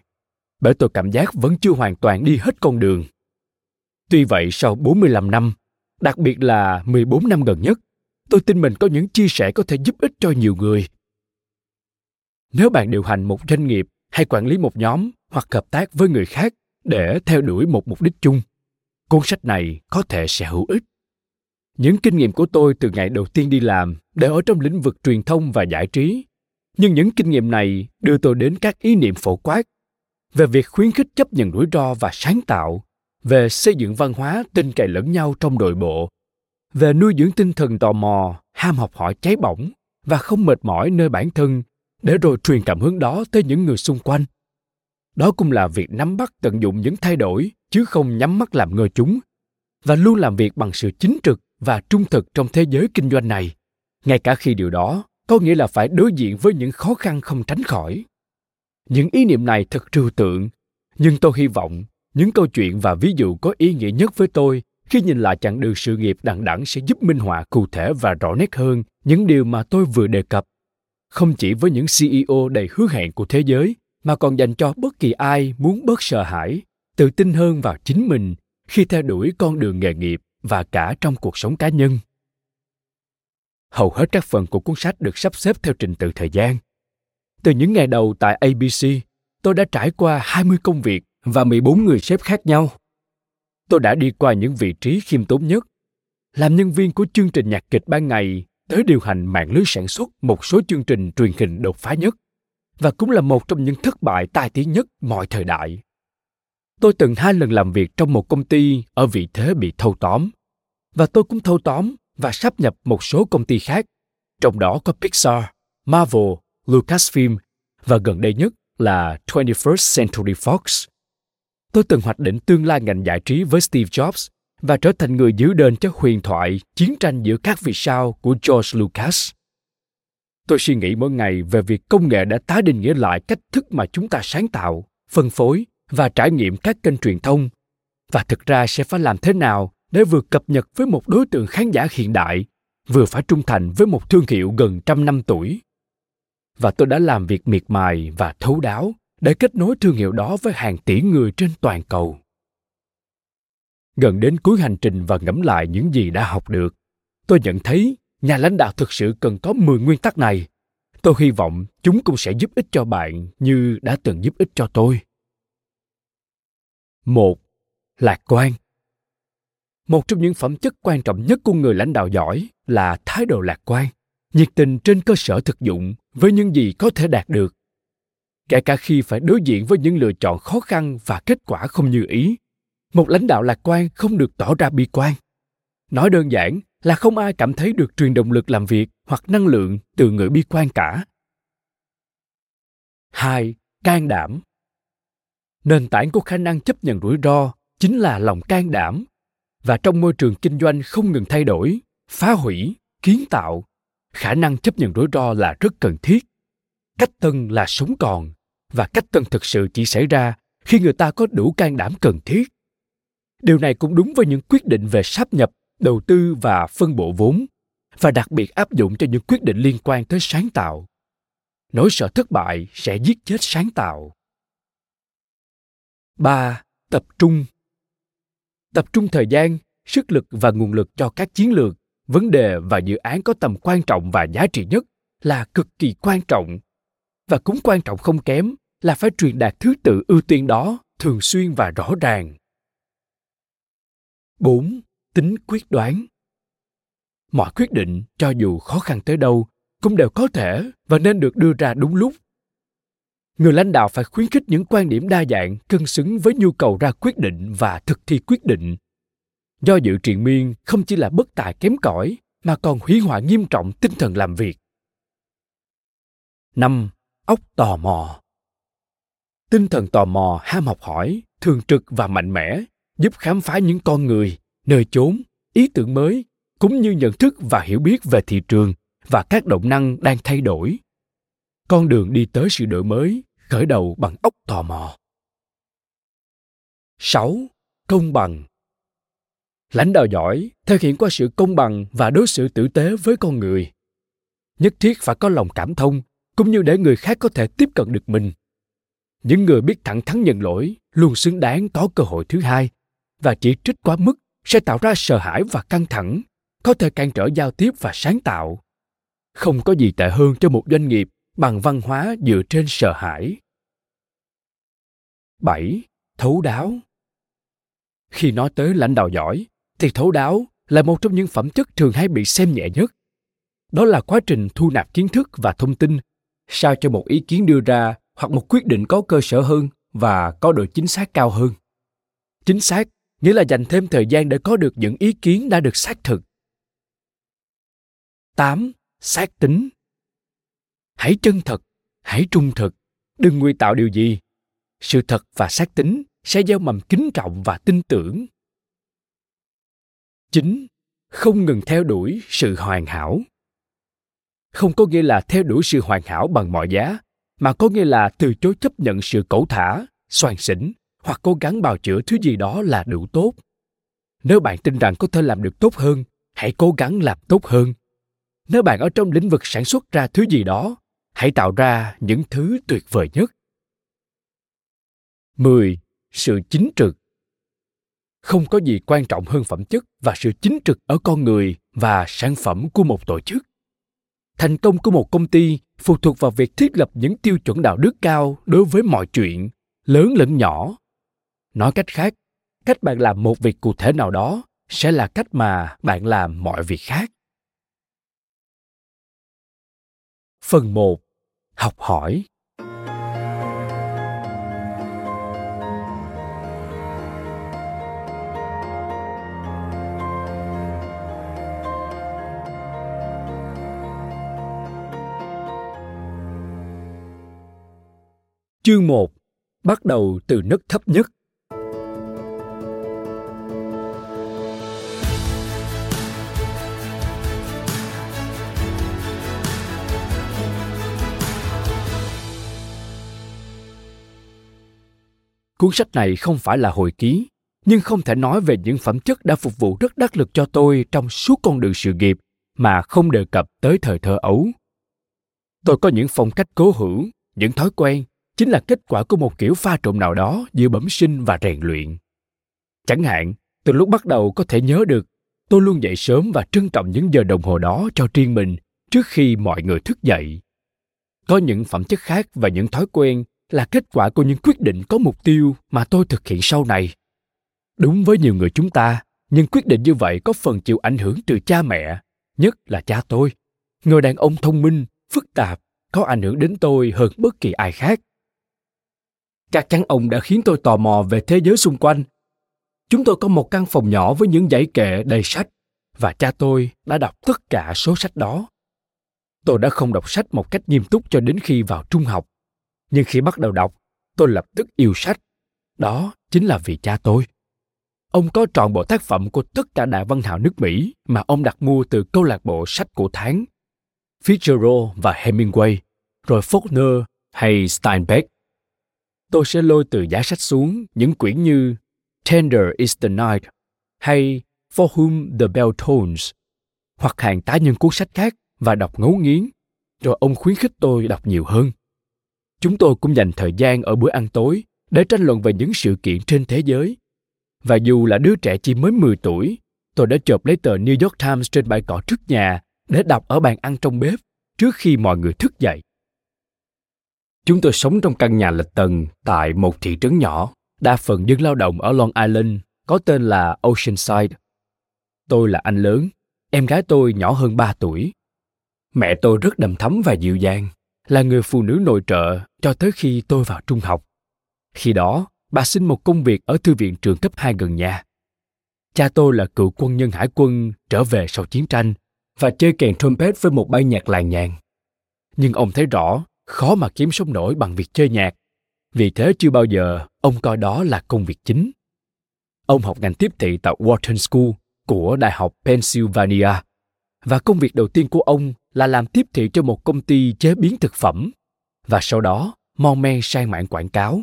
bởi tôi cảm giác vẫn chưa hoàn toàn đi hết con đường. Tuy vậy sau 45 năm, đặc biệt là 14 năm gần nhất, tôi tin mình có những chia sẻ có thể giúp ích cho nhiều người. Nếu bạn điều hành một doanh nghiệp hay quản lý một nhóm hoặc hợp tác với người khác để theo đuổi một mục đích chung, cuốn sách này có thể sẽ hữu ích. Những kinh nghiệm của tôi từ ngày đầu tiên đi làm đều ở trong lĩnh vực truyền thông và giải trí, nhưng những kinh nghiệm này đưa tôi đến các ý niệm phổ quát về việc khuyến khích chấp nhận rủi ro và sáng tạo về xây dựng văn hóa tin cậy lẫn nhau trong đội bộ về nuôi dưỡng tinh thần tò mò ham học hỏi cháy bỏng và không mệt mỏi nơi bản thân để rồi truyền cảm hứng đó tới những người xung quanh. Đó cũng là việc nắm bắt tận dụng những thay đổi chứ không nhắm mắt làm ngơ chúng và luôn làm việc bằng sự chính trực và trung thực trong thế giới kinh doanh này. Ngay cả khi điều đó, có nghĩa là phải đối diện với những khó khăn không tránh khỏi. Những ý niệm này thật trừu tượng, nhưng tôi hy vọng những câu chuyện và ví dụ có ý nghĩa nhất với tôi khi nhìn lại chặng đường sự nghiệp đằng đẵng sẽ giúp minh họa cụ thể và rõ nét hơn những điều mà tôi vừa đề cập. Không chỉ với những ceo đầy hứa hẹn của thế giới, mà còn dành cho bất kỳ ai muốn bớt sợ hãi, tự tin hơn vào chính mình khi theo đuổi con đường nghề nghiệp và cả trong cuộc sống cá nhân hầu hết các phần của cuốn sách được sắp xếp theo trình tự thời gian từ những ngày đầu tại ABC, tôi đã trải qua 20 công việc và 14 người sếp khác nhau. Tôi đã đi qua những vị trí khiêm tốn nhất, làm nhân viên của chương trình nhạc kịch ban ngày tới điều hành mạng lưới sản xuất một số chương trình truyền hình đột phá nhất và cũng là một trong những thất bại tai tiếng nhất mọi thời đại. Tôi từng hai lần làm việc trong một công ty ở vị thế bị thâu tóm và tôi cũng thâu tóm và sắp nhập một số công ty khác, trong đó có Pixar, Marvel Lucasfilm và gần đây nhất là 21st Century Fox. Tôi từng hoạch định tương lai ngành giải trí với Steve Jobs và trở thành người giữ đền cho huyền thoại chiến tranh giữa các vị sao của George Lucas. Tôi suy nghĩ mỗi ngày về việc công nghệ đã tái định nghĩa lại cách thức mà chúng ta sáng tạo, phân phối và trải nghiệm các kênh truyền thông và thực ra sẽ phải làm thế nào để vừa cập nhật với một đối tượng khán giả hiện đại vừa phải trung thành với một thương hiệu gần trăm năm tuổi và tôi đã làm việc miệt mài và thấu đáo để kết nối thương hiệu đó với hàng tỷ người trên toàn cầu. Gần đến cuối hành trình và ngẫm lại những gì đã học được, tôi nhận thấy nhà lãnh đạo thực sự cần có 10 nguyên tắc này. Tôi hy vọng chúng cũng sẽ giúp ích cho bạn như đã từng giúp ích cho tôi. Một, lạc quan. Một trong những phẩm chất quan trọng nhất của người lãnh đạo giỏi là thái độ lạc quan nhiệt tình trên cơ sở thực dụng với những gì có thể đạt được. Kể cả khi phải đối diện với những lựa chọn khó khăn và kết quả không như ý một lãnh đạo lạc quan không được tỏ ra bi quan. Nói đơn giản là không ai cảm thấy được truyền động lực làm việc hoặc năng lượng từ người bi quan cả. Hai can đảm nền tảng của khả năng chấp nhận rủi ro chính là lòng can đảm. Và trong môi trường kinh doanh không ngừng thay đổi, phá hủy, kiến tạo, khả năng chấp nhận rủi ro là rất cần thiết. Cách tân là sống còn, và cách tân thực sự chỉ xảy ra khi người ta có đủ can đảm cần thiết. Điều này cũng đúng với những quyết định về sáp nhập, đầu tư và phân bổ vốn, và đặc biệt áp dụng cho những quyết định liên quan tới sáng tạo. Nỗi sợ thất bại sẽ giết chết sáng tạo. 3. Tập trung Tập trung thời gian, sức lực và nguồn lực cho các chiến lược vấn đề và dự án có tầm quan trọng và giá trị nhất là cực kỳ quan trọng và cũng quan trọng không kém là phải truyền đạt thứ tự ưu tiên đó thường xuyên và rõ ràng. 4. Tính quyết đoán Mọi quyết định, cho dù khó khăn tới đâu, cũng đều có thể và nên được đưa ra đúng lúc. Người lãnh đạo phải khuyến khích những quan điểm đa dạng cân xứng với nhu cầu ra quyết định và thực thi quyết định do dự triền miên không chỉ là bất tài kém cỏi mà còn hủy hoại nghiêm trọng tinh thần làm việc. Năm, óc tò mò. Tinh thần tò mò, ham học hỏi, thường trực và mạnh mẽ, giúp khám phá những con người, nơi chốn, ý tưởng mới, cũng như nhận thức và hiểu biết về thị trường và các động năng đang thay đổi. Con đường đi tới sự đổi mới khởi đầu bằng ốc tò mò. 6. Công bằng Lãnh đạo giỏi thể hiện qua sự công bằng và đối xử tử tế với con người. Nhất thiết phải có lòng cảm thông, cũng như để người khác có thể tiếp cận được mình. Những người biết thẳng thắn nhận lỗi luôn xứng đáng có cơ hội thứ hai và chỉ trích quá mức sẽ tạo ra sợ hãi và căng thẳng, có thể cản trở giao tiếp và sáng tạo. Không có gì tệ hơn cho một doanh nghiệp bằng văn hóa dựa trên sợ hãi. 7. Thấu đáo Khi nói tới lãnh đạo giỏi, thì thấu đáo là một trong những phẩm chất thường hay bị xem nhẹ nhất. Đó là quá trình thu nạp kiến thức và thông tin, sao cho một ý kiến đưa ra hoặc một quyết định có cơ sở hơn và có độ chính xác cao hơn. Chính xác nghĩa là dành thêm thời gian để có được những ý kiến đã được xác thực. 8. Xác tính Hãy chân thật, hãy trung thực, đừng nguy tạo điều gì. Sự thật và xác tính sẽ gieo mầm kính trọng và tin tưởng. 9. Không ngừng theo đuổi sự hoàn hảo. Không có nghĩa là theo đuổi sự hoàn hảo bằng mọi giá, mà có nghĩa là từ chối chấp nhận sự cẩu thả, soàn xỉn hoặc cố gắng bào chữa thứ gì đó là đủ tốt. Nếu bạn tin rằng có thể làm được tốt hơn, hãy cố gắng làm tốt hơn. Nếu bạn ở trong lĩnh vực sản xuất ra thứ gì đó, hãy tạo ra những thứ tuyệt vời nhất. 10. Sự chính trực. Không có gì quan trọng hơn phẩm chất và sự chính trực ở con người và sản phẩm của một tổ chức. Thành công của một công ty phụ thuộc vào việc thiết lập những tiêu chuẩn đạo đức cao đối với mọi chuyện, lớn lẫn nhỏ. Nói cách khác, cách bạn làm một việc cụ thể nào đó sẽ là cách mà bạn làm mọi việc khác. Phần 1 học hỏi. Chương 1 Bắt đầu từ nấc thấp nhất Cuốn sách này không phải là hồi ký, nhưng không thể nói về những phẩm chất đã phục vụ rất đắc lực cho tôi trong suốt con đường sự nghiệp mà không đề cập tới thời thơ ấu. Tôi có những phong cách cố hữu, những thói quen chính là kết quả của một kiểu pha trộn nào đó giữa bẩm sinh và rèn luyện. Chẳng hạn, từ lúc bắt đầu có thể nhớ được, tôi luôn dậy sớm và trân trọng những giờ đồng hồ đó cho riêng mình trước khi mọi người thức dậy. Có những phẩm chất khác và những thói quen là kết quả của những quyết định có mục tiêu mà tôi thực hiện sau này. Đúng với nhiều người chúng ta, nhưng quyết định như vậy có phần chịu ảnh hưởng từ cha mẹ, nhất là cha tôi. Người đàn ông thông minh, phức tạp, có ảnh hưởng đến tôi hơn bất kỳ ai khác chắc chắn ông đã khiến tôi tò mò về thế giới xung quanh. Chúng tôi có một căn phòng nhỏ với những dãy kệ đầy sách, và cha tôi đã đọc tất cả số sách đó. Tôi đã không đọc sách một cách nghiêm túc cho đến khi vào trung học, nhưng khi bắt đầu đọc, tôi lập tức yêu sách. Đó chính là vì cha tôi. Ông có trọn bộ tác phẩm của tất cả đại văn hào nước mỹ mà ông đặt mua từ câu lạc bộ sách của tháng, fitzgerald và hemingway, rồi faulkner hay steinbeck tôi sẽ lôi từ giá sách xuống những quyển như Tender is the Night hay For Whom the Bell Tolls hoặc hàng tá nhân cuốn sách khác và đọc ngấu nghiến, rồi ông khuyến khích tôi đọc nhiều hơn. Chúng tôi cũng dành thời gian ở bữa ăn tối để tranh luận về những sự kiện trên thế giới. Và dù là đứa trẻ chỉ mới 10 tuổi, tôi đã chộp lấy tờ New York Times trên bãi cỏ trước nhà để đọc ở bàn ăn trong bếp trước khi mọi người thức dậy. Chúng tôi sống trong căn nhà lệch tầng tại một thị trấn nhỏ, đa phần dân lao động ở Long Island, có tên là Oceanside. Tôi là anh lớn, em gái tôi nhỏ hơn 3 tuổi. Mẹ tôi rất đầm thắm và dịu dàng, là người phụ nữ nội trợ cho tới khi tôi vào trung học. Khi đó, bà xin một công việc ở thư viện trường cấp 2 gần nhà. Cha tôi là cựu quân nhân hải quân trở về sau chiến tranh và chơi kèn trumpet với một ban nhạc làng nhàng. Nhưng ông thấy rõ khó mà kiếm sống nổi bằng việc chơi nhạc. Vì thế chưa bao giờ ông coi đó là công việc chính. Ông học ngành tiếp thị tại Wharton School của Đại học Pennsylvania. Và công việc đầu tiên của ông là làm tiếp thị cho một công ty chế biến thực phẩm. Và sau đó, mon men sang mạng quảng cáo.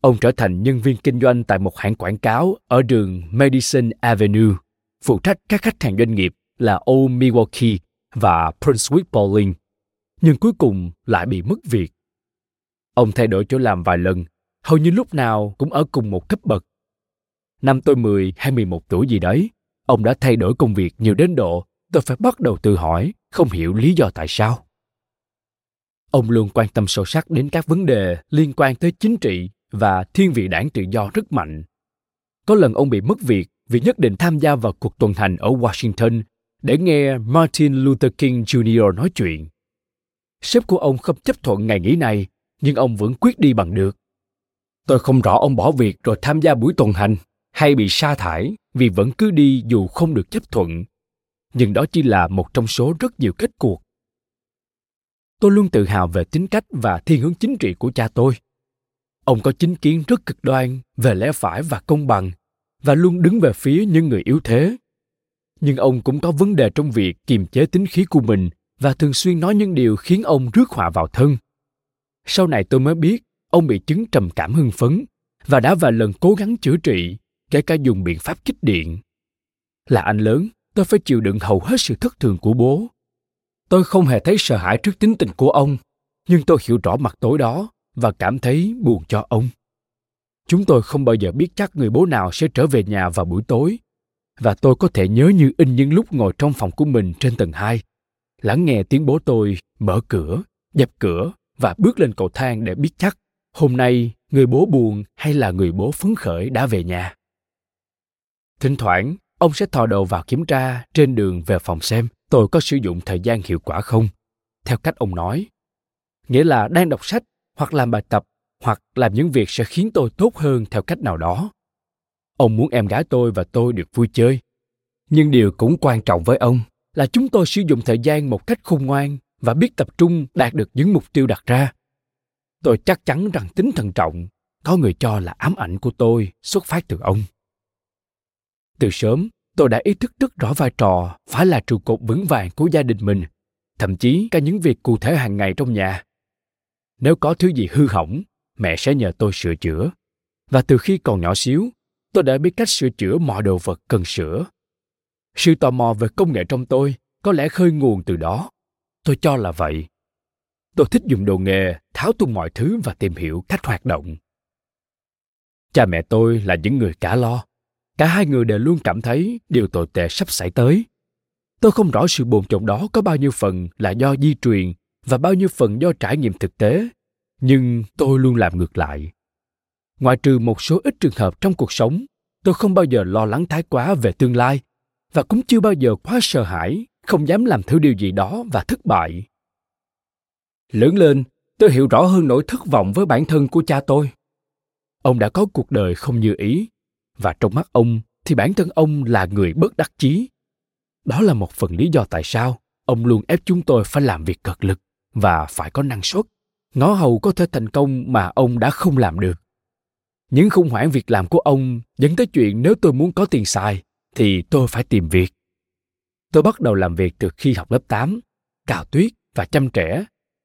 Ông trở thành nhân viên kinh doanh tại một hãng quảng cáo ở đường Madison Avenue, phụ trách các khách hàng doanh nghiệp là Old Milwaukee và Brunswick Bowling, nhưng cuối cùng lại bị mất việc. Ông thay đổi chỗ làm vài lần, hầu như lúc nào cũng ở cùng một cấp bậc. Năm tôi 10 hay 11 tuổi gì đấy, ông đã thay đổi công việc nhiều đến độ tôi phải bắt đầu tự hỏi, không hiểu lý do tại sao. Ông luôn quan tâm sâu sắc đến các vấn đề liên quan tới chính trị và thiên vị đảng tự do rất mạnh. Có lần ông bị mất việc vì nhất định tham gia vào cuộc tuần hành ở Washington để nghe Martin Luther King Jr. nói chuyện. Sếp của ông không chấp thuận ngày nghỉ này, nhưng ông vẫn quyết đi bằng được. Tôi không rõ ông bỏ việc rồi tham gia buổi tuần hành hay bị sa thải vì vẫn cứ đi dù không được chấp thuận. Nhưng đó chỉ là một trong số rất nhiều kết cuộc. Tôi luôn tự hào về tính cách và thiên hướng chính trị của cha tôi. Ông có chính kiến rất cực đoan về lẽ phải và công bằng và luôn đứng về phía những người yếu thế. Nhưng ông cũng có vấn đề trong việc kiềm chế tính khí của mình và thường xuyên nói những điều khiến ông rước họa vào thân. Sau này tôi mới biết ông bị chứng trầm cảm hưng phấn và đã vài lần cố gắng chữa trị, kể cả dùng biện pháp kích điện. Là anh lớn, tôi phải chịu đựng hầu hết sự thất thường của bố. Tôi không hề thấy sợ hãi trước tính tình của ông, nhưng tôi hiểu rõ mặt tối đó và cảm thấy buồn cho ông. Chúng tôi không bao giờ biết chắc người bố nào sẽ trở về nhà vào buổi tối, và tôi có thể nhớ như in những lúc ngồi trong phòng của mình trên tầng 2, lắng nghe tiếng bố tôi mở cửa, dập cửa và bước lên cầu thang để biết chắc hôm nay người bố buồn hay là người bố phấn khởi đã về nhà. Thỉnh thoảng, ông sẽ thò đầu vào kiểm tra trên đường về phòng xem tôi có sử dụng thời gian hiệu quả không. Theo cách ông nói, nghĩa là đang đọc sách hoặc làm bài tập hoặc làm những việc sẽ khiến tôi tốt hơn theo cách nào đó. Ông muốn em gái tôi và tôi được vui chơi. Nhưng điều cũng quan trọng với ông là chúng tôi sử dụng thời gian một cách khôn ngoan và biết tập trung đạt được những mục tiêu đặt ra. Tôi chắc chắn rằng tính thận trọng có người cho là ám ảnh của tôi xuất phát từ ông. Từ sớm, tôi đã ý thức rất rõ vai trò phải là trụ cột vững vàng của gia đình mình, thậm chí cả những việc cụ thể hàng ngày trong nhà. Nếu có thứ gì hư hỏng, mẹ sẽ nhờ tôi sửa chữa. Và từ khi còn nhỏ xíu, tôi đã biết cách sửa chữa mọi đồ vật cần sửa. Sự tò mò về công nghệ trong tôi có lẽ khơi nguồn từ đó. Tôi cho là vậy. Tôi thích dùng đồ nghề, tháo tung mọi thứ và tìm hiểu cách hoạt động. Cha mẹ tôi là những người cả lo. Cả hai người đều luôn cảm thấy điều tồi tệ sắp xảy tới. Tôi không rõ sự bồn chồn đó có bao nhiêu phần là do di truyền và bao nhiêu phần do trải nghiệm thực tế nhưng tôi luôn làm ngược lại ngoại trừ một số ít trường hợp trong cuộc sống tôi không bao giờ lo lắng thái quá về tương lai và cũng chưa bao giờ quá sợ hãi, không dám làm thử điều gì đó và thất bại. Lớn lên, tôi hiểu rõ hơn nỗi thất vọng với bản thân của cha tôi. Ông đã có cuộc đời không như ý, và trong mắt ông thì bản thân ông là người bất đắc chí. Đó là một phần lý do tại sao ông luôn ép chúng tôi phải làm việc cật lực và phải có năng suất. Ngó hầu có thể thành công mà ông đã không làm được. Những khủng hoảng việc làm của ông dẫn tới chuyện nếu tôi muốn có tiền xài thì tôi phải tìm việc tôi bắt đầu làm việc từ khi học lớp 8, cào tuyết và chăm trẻ,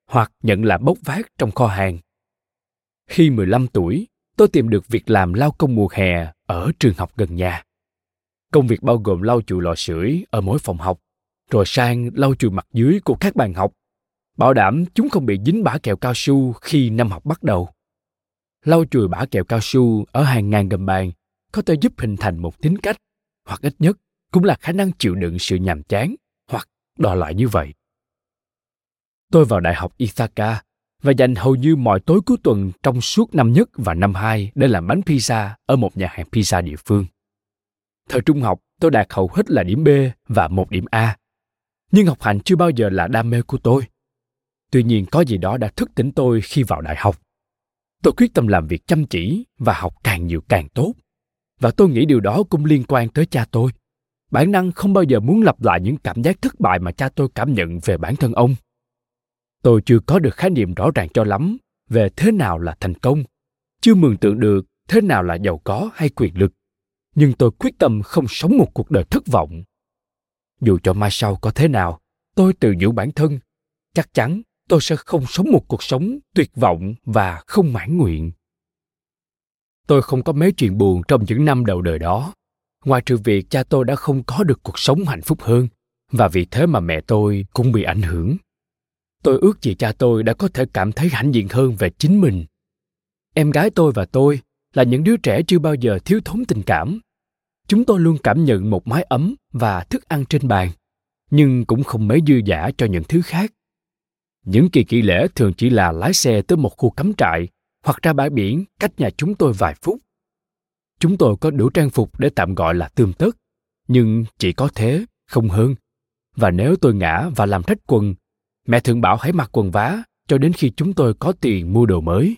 hoặc nhận làm bốc vác trong kho hàng. Khi 15 tuổi, tôi tìm được việc làm lao công mùa hè ở trường học gần nhà. Công việc bao gồm lau chùi lò sưởi ở mỗi phòng học, rồi sang lau chùi mặt dưới của các bàn học bảo đảm chúng không bị dính bã kẹo cao su khi năm học bắt đầu. Lau chùi bã kẹo cao su ở hàng ngàn gầm bàn có thể giúp hình thành một tính cách, hoặc ít nhất cũng là khả năng chịu đựng sự nhàm chán, hoặc đòi lại như vậy. Tôi vào Đại học Ithaca và dành hầu như mọi tối cuối tuần trong suốt năm nhất và năm hai để làm bánh pizza ở một nhà hàng pizza địa phương. Thời trung học, tôi đạt hầu hết là điểm B và một điểm A. Nhưng học hành chưa bao giờ là đam mê của tôi – Tuy nhiên có gì đó đã thức tỉnh tôi khi vào đại học. Tôi quyết tâm làm việc chăm chỉ và học càng nhiều càng tốt. Và tôi nghĩ điều đó cũng liên quan tới cha tôi. Bản năng không bao giờ muốn lặp lại những cảm giác thất bại mà cha tôi cảm nhận về bản thân ông. Tôi chưa có được khái niệm rõ ràng cho lắm về thế nào là thành công, chưa mường tượng được thế nào là giàu có hay quyền lực. Nhưng tôi quyết tâm không sống một cuộc đời thất vọng. Dù cho mai sau có thế nào, tôi tự nhủ bản thân, chắc chắn tôi sẽ không sống một cuộc sống tuyệt vọng và không mãn nguyện tôi không có mấy chuyện buồn trong những năm đầu đời đó. Ngoài trừ việc cha tôi đã không có được cuộc sống hạnh phúc hơn, và vì thế mà mẹ tôi cũng bị ảnh hưởng. Tôi ước gì cha tôi đã có thể cảm thấy hãnh diện hơn về chính mình. Em gái tôi và tôi là những đứa trẻ chưa bao giờ thiếu thốn tình cảm. Chúng tôi luôn cảm nhận một mái ấm và thức ăn trên bàn, nhưng cũng không mấy dư giả cho những thứ khác. Những kỳ nghỉ lễ thường chỉ là lái xe tới một khu cắm trại hoặc ra bãi biển cách nhà chúng tôi vài phút. Chúng tôi có đủ trang phục để tạm gọi là tươm tất, nhưng chỉ có thế, không hơn. Và nếu tôi ngã và làm rách quần, mẹ thường bảo hãy mặc quần vá cho đến khi chúng tôi có tiền mua đồ mới.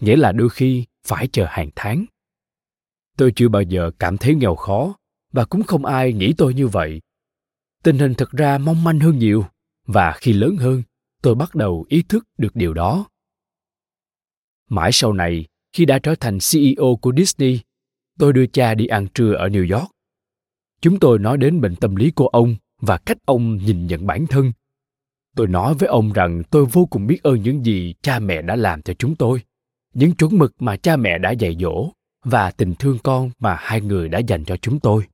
Nghĩa là đôi khi phải chờ hàng tháng. Tôi chưa bao giờ cảm thấy nghèo khó và cũng không ai nghĩ tôi như vậy. Tình hình thật ra mong manh hơn nhiều và khi lớn hơn, tôi bắt đầu ý thức được điều đó mãi sau này, khi đã trở thành ceo của disney, tôi đưa cha đi ăn trưa ở new york. Chúng tôi nói đến bệnh tâm lý của ông và cách ông nhìn nhận bản thân. Tôi nói với ông rằng tôi vô cùng biết ơn những gì cha mẹ đã làm cho chúng tôi, những chuẩn mực mà cha mẹ đã dạy dỗ và tình thương con mà hai người đã dành cho chúng tôi.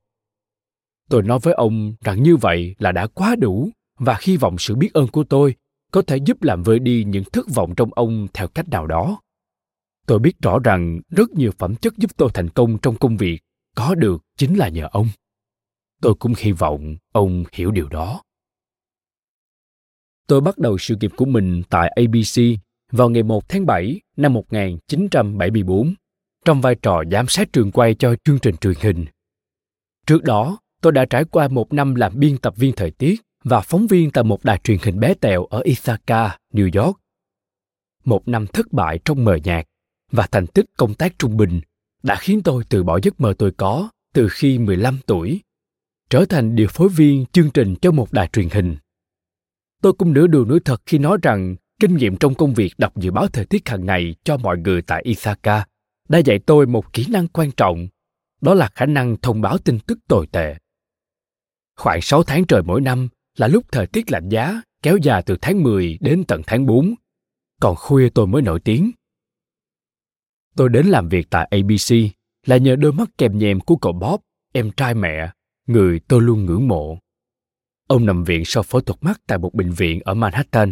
Tôi nói với ông rằng như vậy là đã quá đủ và hy vọng sự biết ơn của tôi có thể giúp làm vơi đi những thất vọng trong ông theo cách nào đó tôi biết rõ rằng rất nhiều phẩm chất giúp tôi thành công trong công việc có được chính là nhờ ông tôi cũng hy vọng ông hiểu điều đó tôi bắt đầu sự nghiệp của mình tại ABC vào ngày 1 tháng 7 năm 1974 trong vai trò giám sát trường quay cho chương trình truyền hình. Trước đó, tôi đã trải qua một năm làm biên tập viên thời tiết và phóng viên tại một đài truyền hình bé tẹo ở Ithaca, New York. Một năm thất bại trong mờ nhạt và thành tích công tác trung bình đã khiến tôi từ bỏ giấc mơ tôi có từ khi 15 tuổi, trở thành điều phối viên chương trình cho một đài truyền hình. Tôi cũng nửa đường nửa thật khi nói rằng kinh nghiệm trong công việc đọc dự báo thời tiết hàng ngày cho mọi người tại Ithaca đã dạy tôi một kỹ năng quan trọng, đó là khả năng thông báo tin tức tồi tệ. Khoảng 6 tháng trời mỗi năm là lúc thời tiết lạnh giá, kéo dài từ tháng 10 đến tận tháng 4. Còn khuya tôi mới nổi tiếng. Tôi đến làm việc tại ABC là nhờ đôi mắt kèm nhèm của cậu Bob, em trai mẹ, người tôi luôn ngưỡng mộ. Ông nằm viện sau phẫu thuật mắt tại một bệnh viện ở Manhattan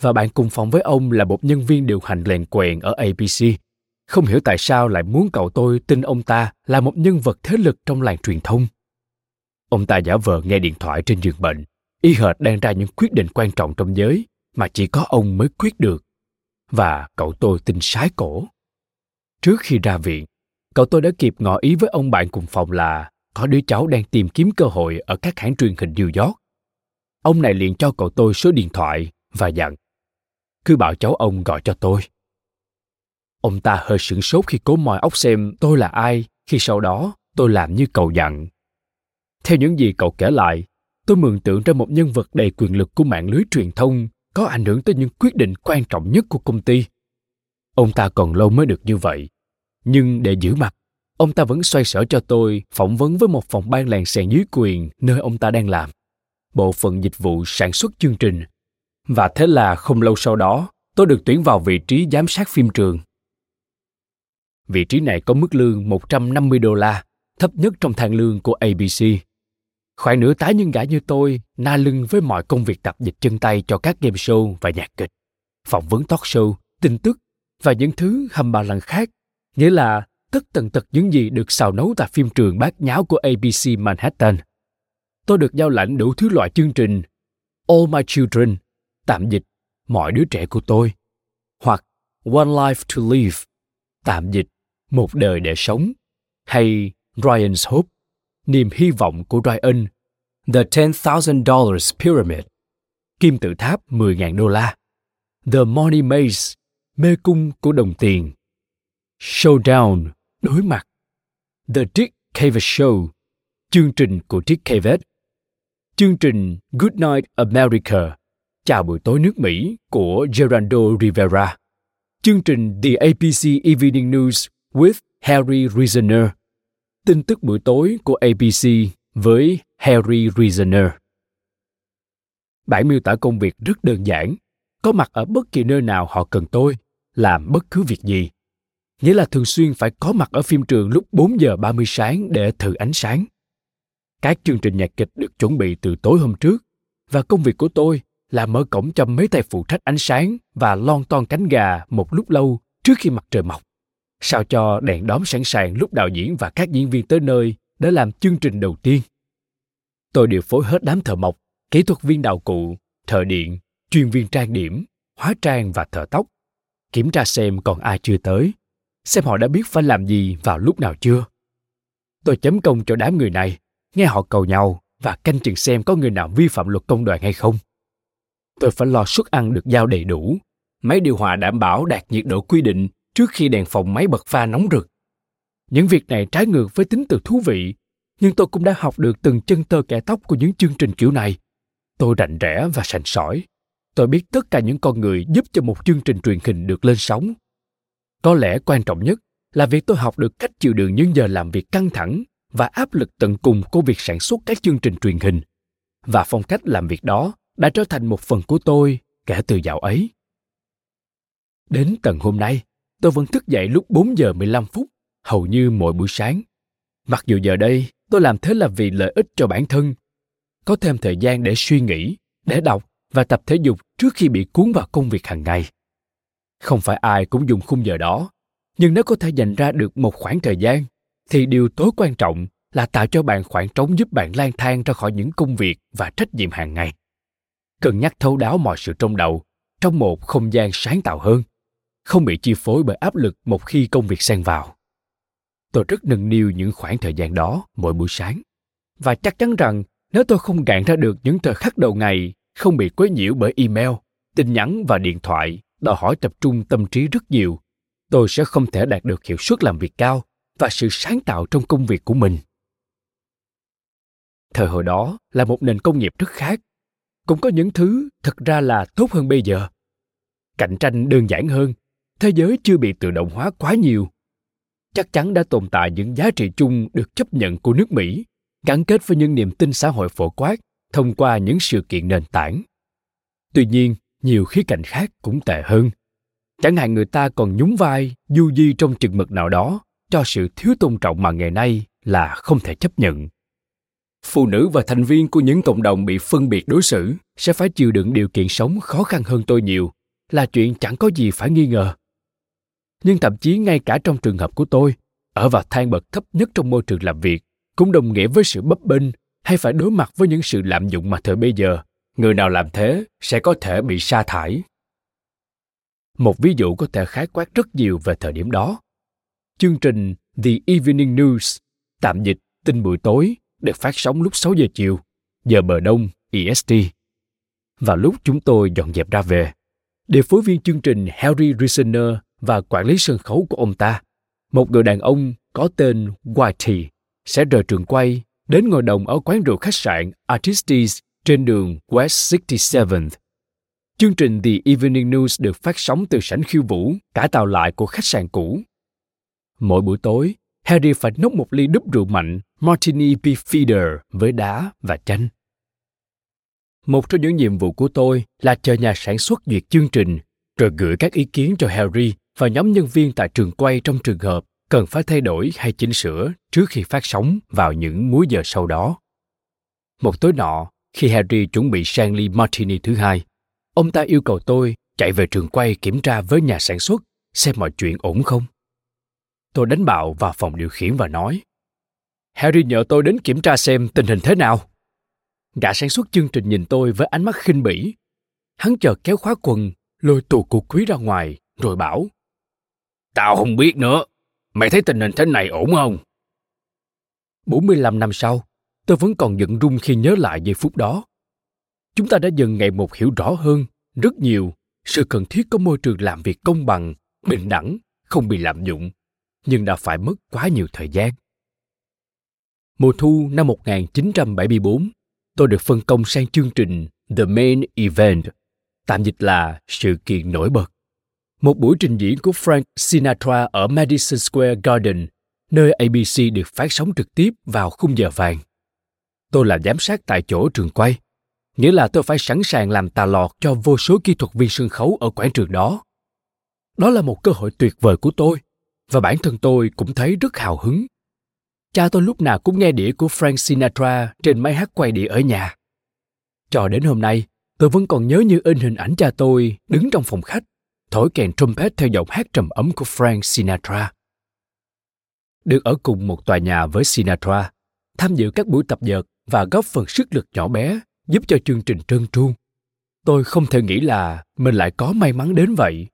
và bạn cùng phòng với ông là một nhân viên điều hành lèn quèn ở ABC. Không hiểu tại sao lại muốn cậu tôi tin ông ta là một nhân vật thế lực trong làng truyền thông. Ông ta giả vờ nghe điện thoại trên giường bệnh, y hệt đang ra những quyết định quan trọng trong giới mà chỉ có ông mới quyết được. Và cậu tôi tin sái cổ. Trước khi ra viện, cậu tôi đã kịp ngỏ ý với ông bạn cùng phòng là có đứa cháu đang tìm kiếm cơ hội ở các hãng truyền hình New York. Ông này liền cho cậu tôi số điện thoại và dặn cứ bảo cháu ông gọi cho tôi. Ông ta hơi sửng sốt khi cố moi óc xem tôi là ai khi sau đó tôi làm như cậu dặn. Theo những gì cậu kể lại, tôi mường tượng ra một nhân vật đầy quyền lực của mạng lưới truyền thông có ảnh hưởng tới những quyết định quan trọng nhất của công ty. Ông ta còn lâu mới được như vậy. Nhưng để giữ mặt, ông ta vẫn xoay sở cho tôi phỏng vấn với một phòng ban làng sèn dưới quyền nơi ông ta đang làm. Bộ phận dịch vụ sản xuất chương trình và thế là không lâu sau đó, tôi được tuyển vào vị trí giám sát phim trường. Vị trí này có mức lương 150 đô la, thấp nhất trong thang lương của ABC. Khoảng nửa tái nhân gã như tôi, na lưng với mọi công việc tập dịch chân tay cho các game show và nhạc kịch, phỏng vấn talk show, tin tức và những thứ hầm bà lần khác, nghĩa là tất tần tật những gì được xào nấu tại phim trường bát nháo của ABC Manhattan. Tôi được giao lãnh đủ thứ loại chương trình All My Children, tạm dịch mọi đứa trẻ của tôi hoặc one life to live tạm dịch một đời để sống hay ryan's hope niềm hy vọng của ryan the ten thousand dollars pyramid kim tự tháp 10.000 đô la the money maze mê cung của đồng tiền. Showdown đối mặt. The dick cavett show chương trình của dick cavett. Chương trình good night america Chào buổi tối nước Mỹ của Gerardo Rivera, chương trình The ABC Evening News with Harry Reasoner, tin tức buổi tối của ABC với Harry Reasoner. Bản miêu tả công việc rất đơn giản, có mặt ở bất kỳ nơi nào họ cần tôi, làm bất cứ việc gì. Nghĩa là thường xuyên phải có mặt ở phim trường lúc 4 giờ 30 sáng để thử ánh sáng. Các chương trình nhạc kịch được chuẩn bị từ tối hôm trước và công việc của tôi là mở cổng cho mấy tay phụ trách ánh sáng và lon ton cánh gà một lúc lâu trước khi mặt trời mọc. Sao cho đèn đóm sẵn sàng lúc đạo diễn và các diễn viên tới nơi để làm chương trình đầu tiên. Tôi điều phối hết đám thợ mộc, kỹ thuật viên đạo cụ, thợ điện, chuyên viên trang điểm, hóa trang và thợ tóc. Kiểm tra xem còn ai chưa tới, xem họ đã biết phải làm gì vào lúc nào chưa. Tôi chấm công cho đám người này, nghe họ cầu nhau và canh chừng xem có người nào vi phạm luật công đoàn hay không. Tôi phải lo suất ăn được giao đầy đủ, máy điều hòa đảm bảo đạt nhiệt độ quy định trước khi đèn phòng máy bật pha nóng rực. Những việc này trái ngược với tính từ thú vị, nhưng tôi cũng đã học được từng chân tơ kẻ tóc của những chương trình kiểu này. Tôi rành rẽ và sành sỏi. Tôi biết tất cả những con người giúp cho một chương trình truyền hình được lên sóng. Có lẽ quan trọng nhất là việc tôi học được cách chịu đựng những giờ làm việc căng thẳng và áp lực tận cùng của việc sản xuất các chương trình truyền hình. Và phong cách làm việc đó đã trở thành một phần của tôi kể từ dạo ấy. Đến tận hôm nay, tôi vẫn thức dậy lúc 4 giờ 15 phút, hầu như mỗi buổi sáng. Mặc dù giờ đây tôi làm thế là vì lợi ích cho bản thân, có thêm thời gian để suy nghĩ, để đọc và tập thể dục trước khi bị cuốn vào công việc hàng ngày. Không phải ai cũng dùng khung giờ đó, nhưng nếu có thể dành ra được một khoảng thời gian, thì điều tối quan trọng là tạo cho bạn khoảng trống giúp bạn lang thang ra khỏi những công việc và trách nhiệm hàng ngày. Cân nhắc thấu đáo mọi sự trong đầu, trong một không gian sáng tạo hơn, không bị chi phối bởi áp lực một khi công việc xen vào. Tôi rất nâng niu những khoảng thời gian đó mỗi buổi sáng. Và chắc chắn rằng nếu tôi không gạn ra được những thời khắc đầu ngày không bị quấy nhiễu bởi email, tin nhắn và điện thoại đòi hỏi tập trung tâm trí rất nhiều, tôi sẽ không thể đạt được hiệu suất làm việc cao và sự sáng tạo trong công việc của mình. Thời hồi đó là một nền công nghiệp rất khác. Cũng có những thứ thật ra là tốt hơn bây giờ. Cạnh tranh đơn giản hơn, thế giới chưa bị tự động hóa quá nhiều. Chắc chắn đã tồn tại những giá trị chung được chấp nhận của nước Mỹ, gắn kết với những niềm tin xã hội phổ quát thông qua những sự kiện nền tảng. Tuy nhiên, nhiều khía cạnh khác cũng tệ hơn. Chẳng hạn người ta còn nhún vai, du di trong chừng mực nào đó cho sự thiếu tôn trọng mà ngày nay là không thể chấp nhận phụ nữ và thành viên của những cộng đồng bị phân biệt đối xử sẽ phải chịu đựng điều kiện sống khó khăn hơn tôi nhiều là chuyện chẳng có gì phải nghi ngờ nhưng thậm chí ngay cả trong trường hợp của tôi ở vào thang bậc thấp nhất trong môi trường làm việc cũng đồng nghĩa với sự bấp bênh hay phải đối mặt với những sự lạm dụng mà thời bây giờ người nào làm thế sẽ có thể bị sa thải một ví dụ có thể khái quát rất nhiều về thời điểm đó chương trình The Evening News, tạm dịch tin buổi tối, được phát sóng lúc 6 giờ chiều, giờ bờ đông, EST. Vào lúc chúng tôi dọn dẹp ra về, điều phối viên chương trình Harry Risener và quản lý sân khấu của ông ta, một người đàn ông có tên Whitey, sẽ rời trường quay đến ngồi đồng ở quán rượu khách sạn Artistes trên đường West 67th. Chương trình The Evening News được phát sóng từ sảnh khiêu vũ, cả tàu lại của khách sạn cũ Mỗi buổi tối, Harry phải nốc một ly đúp rượu mạnh Martini Beefeater với đá và chanh. Một trong những nhiệm vụ của tôi là chờ nhà sản xuất duyệt chương trình, rồi gửi các ý kiến cho Harry và nhóm nhân viên tại trường quay trong trường hợp cần phải thay đổi hay chỉnh sửa trước khi phát sóng vào những múi giờ sau đó. Một tối nọ, khi Harry chuẩn bị sang ly Martini thứ hai, ông ta yêu cầu tôi chạy về trường quay kiểm tra với nhà sản xuất xem mọi chuyện ổn không. Tôi đánh bạo vào phòng điều khiển và nói Harry nhờ tôi đến kiểm tra xem tình hình thế nào. Gã sản xuất chương trình nhìn tôi với ánh mắt khinh bỉ. Hắn chợt kéo khóa quần, lôi tù cuộc quý ra ngoài, rồi bảo Tao không biết nữa. Mày thấy tình hình thế này ổn không? 45 năm sau, tôi vẫn còn giận rung khi nhớ lại giây phút đó. Chúng ta đã dần ngày một hiểu rõ hơn, rất nhiều, sự cần thiết có môi trường làm việc công bằng, bình đẳng, không bị lạm dụng nhưng đã phải mất quá nhiều thời gian. Mùa thu năm 1974, tôi được phân công sang chương trình The Main Event, tạm dịch là sự kiện nổi bật. Một buổi trình diễn của Frank Sinatra ở Madison Square Garden, nơi ABC được phát sóng trực tiếp vào khung giờ vàng. Tôi là giám sát tại chỗ trường quay. nghĩa là tôi phải sẵn sàng làm tà lọt cho vô số kỹ thuật viên sân khấu ở quảng trường đó. Đó là một cơ hội tuyệt vời của tôi, và bản thân tôi cũng thấy rất hào hứng. Cha tôi lúc nào cũng nghe đĩa của Frank Sinatra trên máy hát quay đĩa ở nhà. Cho đến hôm nay, tôi vẫn còn nhớ như in hình ảnh cha tôi đứng trong phòng khách, thổi kèn trumpet theo giọng hát trầm ấm của Frank Sinatra. Được ở cùng một tòa nhà với Sinatra, tham dự các buổi tập dượt và góp phần sức lực nhỏ bé giúp cho chương trình trơn tru. Tôi không thể nghĩ là mình lại có may mắn đến vậy.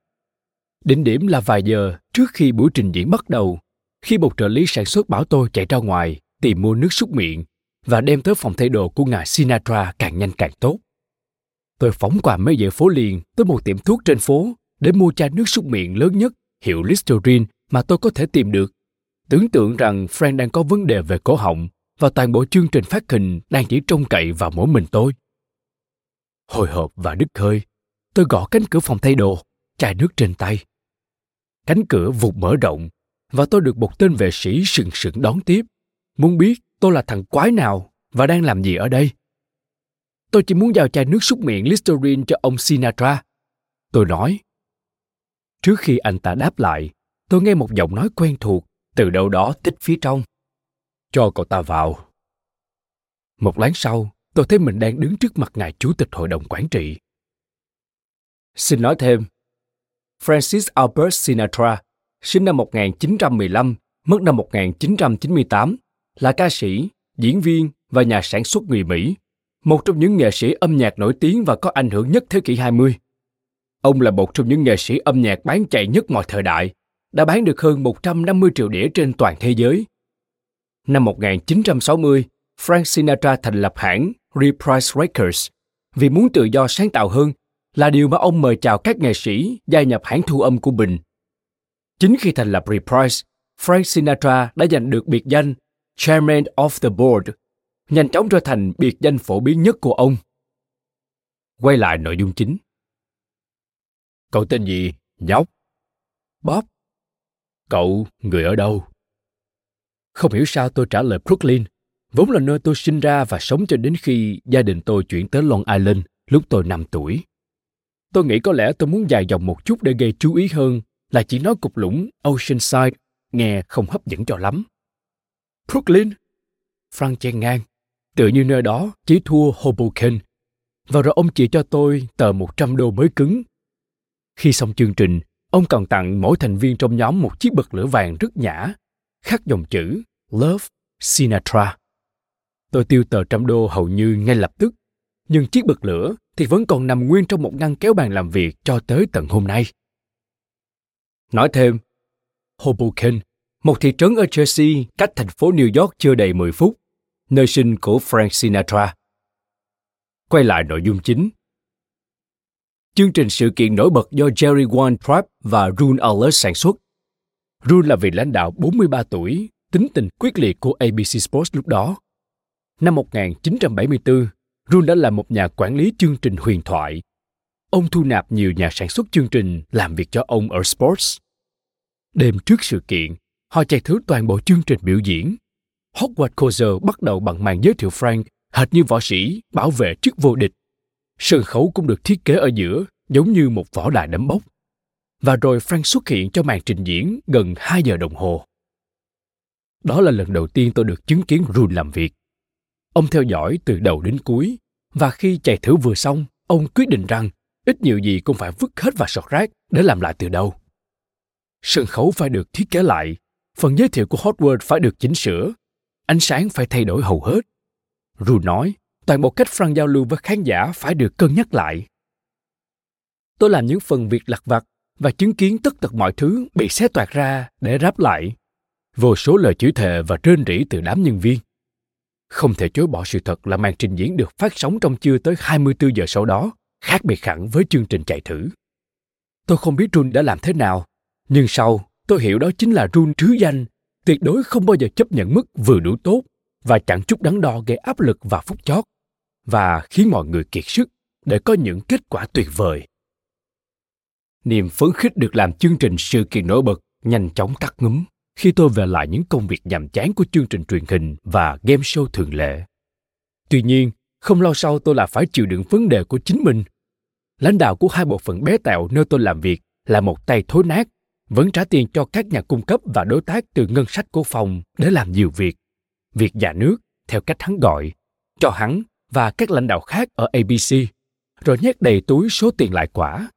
Đỉnh điểm là vài giờ trước khi buổi trình diễn bắt đầu, khi một trợ lý sản xuất bảo tôi chạy ra ngoài tìm mua nước súc miệng và đem tới phòng thay đồ của ngài Sinatra càng nhanh càng tốt. Tôi phóng qua mấy dãy phố liền tới một tiệm thuốc trên phố để mua chai nước súc miệng lớn nhất hiệu Listerine mà tôi có thể tìm được. Tưởng tượng rằng Frank đang có vấn đề về cổ họng và toàn bộ chương trình phát hình đang chỉ trông cậy vào mỗi mình tôi. Hồi hộp và đứt hơi, tôi gõ cánh cửa phòng thay đồ, chai nước trên tay. Cánh cửa vụt mở rộng và tôi được một tên vệ sĩ sừng sững đón tiếp, muốn biết tôi là thằng quái nào và đang làm gì ở đây. Tôi chỉ muốn giao chai nước súc miệng Listerine cho ông Sinatra. Tôi nói. Trước khi anh ta đáp lại, tôi nghe một giọng nói quen thuộc từ đâu đó tích phía trong cho cậu ta vào. Một lát sau, tôi thấy mình đang đứng trước mặt ngài chủ tịch hội đồng quản trị. Xin nói thêm, Francis Albert Sinatra, sinh năm 1915, mất năm 1998, là ca sĩ, diễn viên và nhà sản xuất người Mỹ, một trong những nghệ sĩ âm nhạc nổi tiếng và có ảnh hưởng nhất thế kỷ 20. Ông là một trong những nghệ sĩ âm nhạc bán chạy nhất mọi thời đại, đã bán được hơn 150 triệu đĩa trên toàn thế giới Năm 1960, Frank Sinatra thành lập hãng Reprise Records vì muốn tự do sáng tạo hơn là điều mà ông mời chào các nghệ sĩ gia nhập hãng thu âm của mình. Chính khi thành lập Reprise, Frank Sinatra đã giành được biệt danh Chairman of the Board, nhanh chóng trở thành biệt danh phổ biến nhất của ông. Quay lại nội dung chính. Cậu tên gì? Nhóc. Bob. Cậu người ở đâu? Không hiểu sao tôi trả lời Brooklyn, vốn là nơi tôi sinh ra và sống cho đến khi gia đình tôi chuyển tới Long Island lúc tôi 5 tuổi. Tôi nghĩ có lẽ tôi muốn dài dòng một chút để gây chú ý hơn là chỉ nói cục lũng Oceanside nghe không hấp dẫn cho lắm. Brooklyn? Frank chen ngang, tự như nơi đó chỉ thua Hoboken. Và rồi ông chỉ cho tôi tờ 100 đô mới cứng. Khi xong chương trình, ông còn tặng mỗi thành viên trong nhóm một chiếc bật lửa vàng rất nhã khắc dòng chữ Love Sinatra. Tôi tiêu tờ trăm đô hầu như ngay lập tức, nhưng chiếc bật lửa thì vẫn còn nằm nguyên trong một ngăn kéo bàn làm việc cho tới tận hôm nay. Nói thêm, Hoboken, một thị trấn ở Jersey cách thành phố New York chưa đầy 10 phút, nơi sinh của Frank Sinatra. Quay lại nội dung chính. Chương trình sự kiện nổi bật do Jerry Weintraub và Rune Allers sản xuất Rune là vị lãnh đạo 43 tuổi, tính tình quyết liệt của ABC Sports lúc đó. Năm 1974, Rune đã là một nhà quản lý chương trình huyền thoại. Ông thu nạp nhiều nhà sản xuất chương trình làm việc cho ông ở Sports. Đêm trước sự kiện, họ chạy thử toàn bộ chương trình biểu diễn. Howard Cosell bắt đầu bằng màn giới thiệu Frank hệt như võ sĩ bảo vệ trước vô địch. Sân khấu cũng được thiết kế ở giữa giống như một võ đài đấm bốc và rồi Frank xuất hiện cho màn trình diễn gần 2 giờ đồng hồ. Đó là lần đầu tiên tôi được chứng kiến Rune làm việc. Ông theo dõi từ đầu đến cuối, và khi chạy thử vừa xong, ông quyết định rằng ít nhiều gì cũng phải vứt hết vào sọt rác để làm lại từ đầu. Sân khấu phải được thiết kế lại, phần giới thiệu của Hotword phải được chỉnh sửa, ánh sáng phải thay đổi hầu hết. Rune nói, toàn bộ cách Frank giao lưu với khán giả phải được cân nhắc lại. Tôi làm những phần việc lặt vặt và chứng kiến tất tật mọi thứ bị xé toạc ra để ráp lại. Vô số lời chửi thề và rên rỉ từ đám nhân viên. Không thể chối bỏ sự thật là màn trình diễn được phát sóng trong chưa tới 24 giờ sau đó, khác biệt hẳn với chương trình chạy thử. Tôi không biết Run đã làm thế nào, nhưng sau tôi hiểu đó chính là Run trứ danh, tuyệt đối không bao giờ chấp nhận mức vừa đủ tốt và chẳng chút đắn đo gây áp lực và phút chót và khiến mọi người kiệt sức để có những kết quả tuyệt vời niềm phấn khích được làm chương trình sự kiện nổi bật nhanh chóng tắt ngúm khi tôi về lại những công việc nhàm chán của chương trình truyền hình và game show thường lệ. Tuy nhiên, không lâu sau tôi là phải chịu đựng vấn đề của chính mình. Lãnh đạo của hai bộ phận bé tẹo nơi tôi làm việc là một tay thối nát, vẫn trả tiền cho các nhà cung cấp và đối tác từ ngân sách của phòng để làm nhiều việc. Việc nhà nước, theo cách hắn gọi, cho hắn và các lãnh đạo khác ở ABC, rồi nhét đầy túi số tiền lại quả.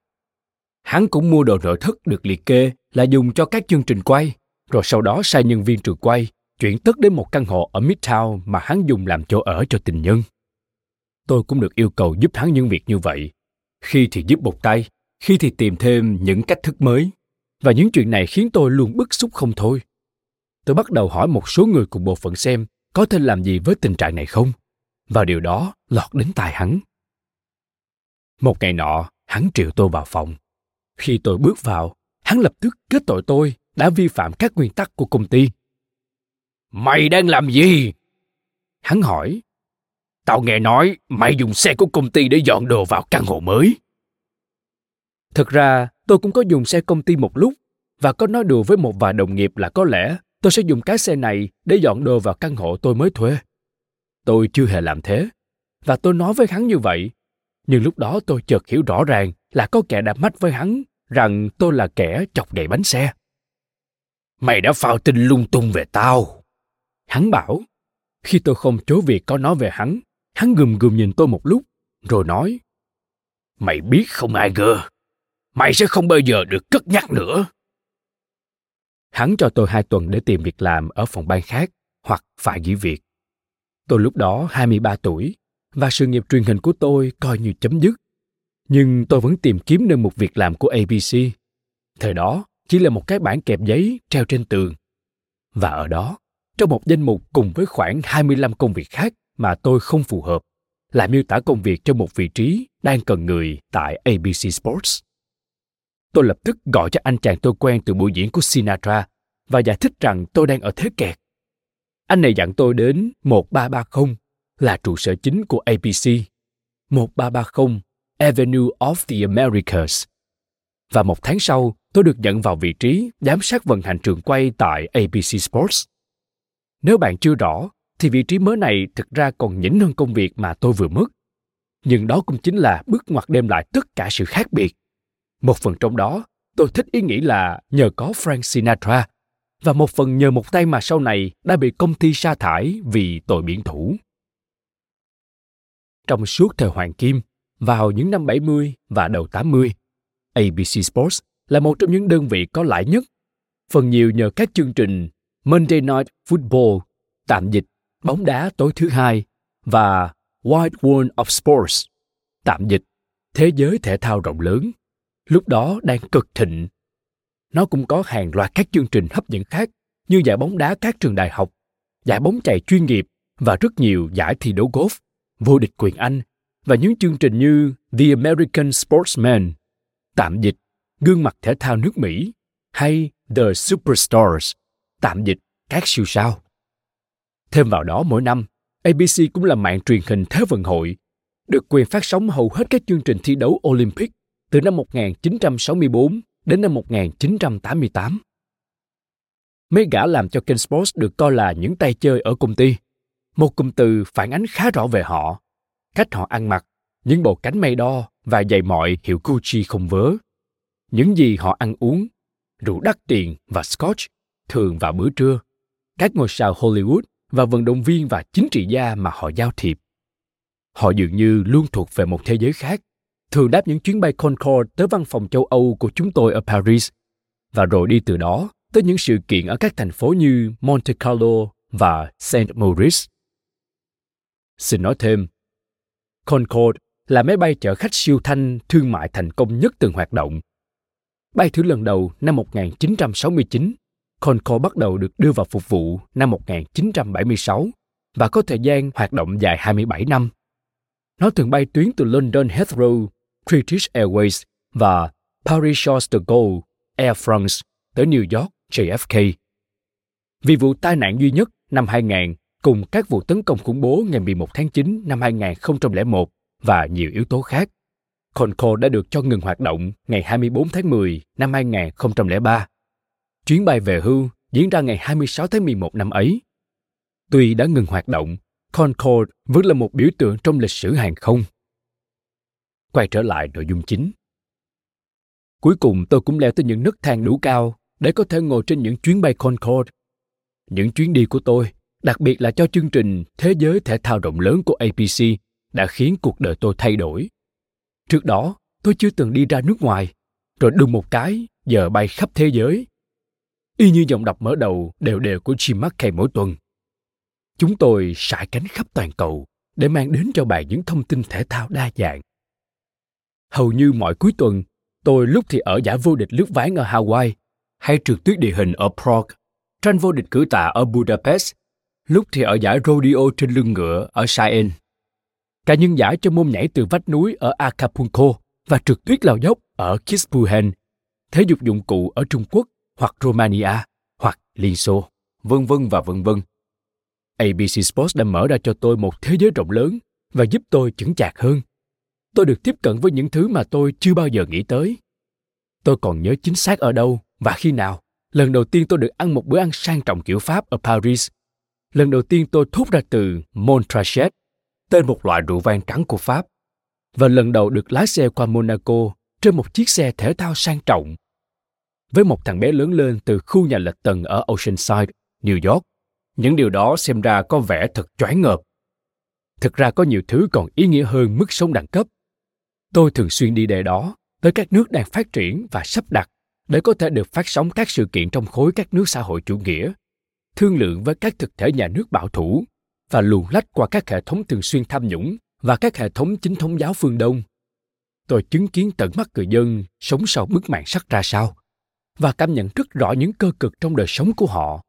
Hắn cũng mua đồ nội thất được liệt kê là dùng cho các chương trình quay, rồi sau đó sai nhân viên trường quay chuyển tất đến một căn hộ ở Midtown mà hắn dùng làm chỗ ở cho tình nhân. Tôi cũng được yêu cầu giúp hắn những việc như vậy. Khi thì giúp một tay, khi thì tìm thêm những cách thức mới. Và những chuyện này khiến tôi luôn bức xúc không thôi. Tôi bắt đầu hỏi một số người cùng bộ phận xem có thể làm gì với tình trạng này không. Và điều đó lọt đến tai hắn. Một ngày nọ, hắn triệu tôi vào phòng. Khi tôi bước vào, hắn lập tức kết tội tôi đã vi phạm các nguyên tắc của công ty. Mày đang làm gì? Hắn hỏi. Tao nghe nói mày dùng xe của công ty để dọn đồ vào căn hộ mới. Thực ra, tôi cũng có dùng xe công ty một lúc và có nói đùa với một vài đồng nghiệp là có lẽ tôi sẽ dùng cái xe này để dọn đồ vào căn hộ tôi mới thuê. Tôi chưa hề làm thế. Và tôi nói với hắn như vậy. Nhưng lúc đó tôi chợt hiểu rõ ràng là có kẻ đã mách với hắn rằng tôi là kẻ chọc gậy bánh xe. Mày đã phao tin lung tung về tao. Hắn bảo. Khi tôi không chối việc có nói về hắn, hắn gùm gùm nhìn tôi một lúc, rồi nói. Mày biết không ai gơ, mày sẽ không bao giờ được cất nhắc nữa. Hắn cho tôi hai tuần để tìm việc làm ở phòng ban khác hoặc phải nghỉ việc. Tôi lúc đó 23 tuổi và sự nghiệp truyền hình của tôi coi như chấm dứt. Nhưng tôi vẫn tìm kiếm nơi một việc làm của ABC. Thời đó, chỉ là một cái bảng kẹp giấy treo trên tường. Và ở đó, trong một danh mục cùng với khoảng 25 công việc khác mà tôi không phù hợp, là miêu tả công việc cho một vị trí đang cần người tại ABC Sports. Tôi lập tức gọi cho anh chàng tôi quen từ buổi diễn của Sinatra và giải thích rằng tôi đang ở thế kẹt. Anh này dặn tôi đến 1330 là trụ sở chính của ABC. 1330 Avenue of the Americas. Và một tháng sau, tôi được nhận vào vị trí giám sát vận hành trường quay tại ABC Sports. Nếu bạn chưa rõ, thì vị trí mới này thực ra còn nhỉnh hơn công việc mà tôi vừa mất. Nhưng đó cũng chính là bước ngoặt đem lại tất cả sự khác biệt. Một phần trong đó, tôi thích ý nghĩ là nhờ có Frank Sinatra, và một phần nhờ một tay mà sau này đã bị công ty sa thải vì tội biển thủ. Trong suốt thời Hoàng Kim, vào những năm 70 và đầu 80, ABC Sports là một trong những đơn vị có lãi nhất, phần nhiều nhờ các chương trình Monday Night Football, tạm dịch bóng đá tối thứ hai và Wide World of Sports, tạm dịch thế giới thể thao rộng lớn, lúc đó đang cực thịnh. Nó cũng có hàng loạt các chương trình hấp dẫn khác như giải bóng đá các trường đại học, giải bóng chày chuyên nghiệp và rất nhiều giải thi đấu golf, vô địch quyền Anh và những chương trình như The American Sportsman, tạm dịch gương mặt thể thao nước Mỹ hay The Superstars, tạm dịch các siêu sao. Thêm vào đó mỗi năm, ABC cũng là mạng truyền hình Thế vận hội, được quyền phát sóng hầu hết các chương trình thi đấu Olympic từ năm 1964 đến năm 1988. Mấy gã làm cho kênh Sports được coi là những tay chơi ở công ty. Một cụm từ phản ánh khá rõ về họ. Cách họ ăn mặc, những bộ cánh may đo và giày mọi hiệu Gucci không vớ. Những gì họ ăn uống, rượu đắt tiền và scotch thường vào bữa trưa. Các ngôi sao Hollywood và vận động viên và chính trị gia mà họ giao thiệp. Họ dường như luôn thuộc về một thế giới khác, thường đáp những chuyến bay Concorde tới văn phòng châu Âu của chúng tôi ở Paris, và rồi đi từ đó tới những sự kiện ở các thành phố như Monte Carlo và Saint Maurice. Xin nói thêm, Concorde là máy bay chở khách siêu thanh thương mại thành công nhất từng hoạt động. Bay thử lần đầu năm 1969 Concorde bắt đầu được đưa vào phục vụ năm 1976 và có thời gian hoạt động dài 27 năm. Nó thường bay tuyến từ London Heathrow, British Airways và Paris Charles de Gaulle, Air France tới New York, JFK. Vì vụ tai nạn duy nhất năm 2000 cùng các vụ tấn công khủng bố ngày 11 tháng 9 năm 2001 và nhiều yếu tố khác, Concorde đã được cho ngừng hoạt động ngày 24 tháng 10 năm 2003 Chuyến bay về hưu diễn ra ngày 26 tháng 11 năm ấy. Tuy đã ngừng hoạt động, Concorde vẫn là một biểu tượng trong lịch sử hàng không. Quay trở lại nội dung chính. Cuối cùng tôi cũng leo tới những nấc thang đủ cao để có thể ngồi trên những chuyến bay Concorde. Những chuyến đi của tôi, đặc biệt là cho chương trình Thế giới thể thao rộng lớn của APC, đã khiến cuộc đời tôi thay đổi. Trước đó, tôi chưa từng đi ra nước ngoài, rồi đùng một cái, giờ bay khắp thế giới. Y như dòng đọc mở đầu đều đều của Jim McKay mỗi tuần. Chúng tôi sải cánh khắp toàn cầu để mang đến cho bạn những thông tin thể thao đa dạng. Hầu như mọi cuối tuần, tôi lúc thì ở giải vô địch lướt ván ở Hawaii, hay trượt tuyết địa hình ở Prague, tranh vô địch cử tạ ở Budapest, lúc thì ở giải rodeo trên lưng ngựa ở Cheyenne. Cả những giải cho môn nhảy từ vách núi ở Acapulco và trượt tuyết lao dốc ở Kispuhen, thể dục dụng cụ ở Trung Quốc hoặc Romania hoặc Liên Xô, vân vân và vân vân. ABC Sports đã mở ra cho tôi một thế giới rộng lớn và giúp tôi chững chạc hơn. Tôi được tiếp cận với những thứ mà tôi chưa bao giờ nghĩ tới. Tôi còn nhớ chính xác ở đâu và khi nào. Lần đầu tiên tôi được ăn một bữa ăn sang trọng kiểu Pháp ở Paris. Lần đầu tiên tôi thốt ra từ Montrachet, tên một loại rượu vang trắng của Pháp. Và lần đầu được lái xe qua Monaco trên một chiếc xe thể thao sang trọng. Với một thằng bé lớn lên từ khu nhà lệch tầng ở Oceanside, New York, những điều đó xem ra có vẻ thật choáng ngợp. Thực ra có nhiều thứ còn ý nghĩa hơn mức sống đẳng cấp. Tôi thường xuyên đi đề đó tới các nước đang phát triển và sắp đặt để có thể được phát sóng các sự kiện trong khối các nước xã hội chủ nghĩa, thương lượng với các thực thể nhà nước bảo thủ và luồn lách qua các hệ thống thường xuyên tham nhũng và các hệ thống chính thống giáo phương Đông. Tôi chứng kiến tận mắt người dân sống sau bức màn sắt ra sao và cảm nhận rất rõ những cơ cực trong đời sống của họ.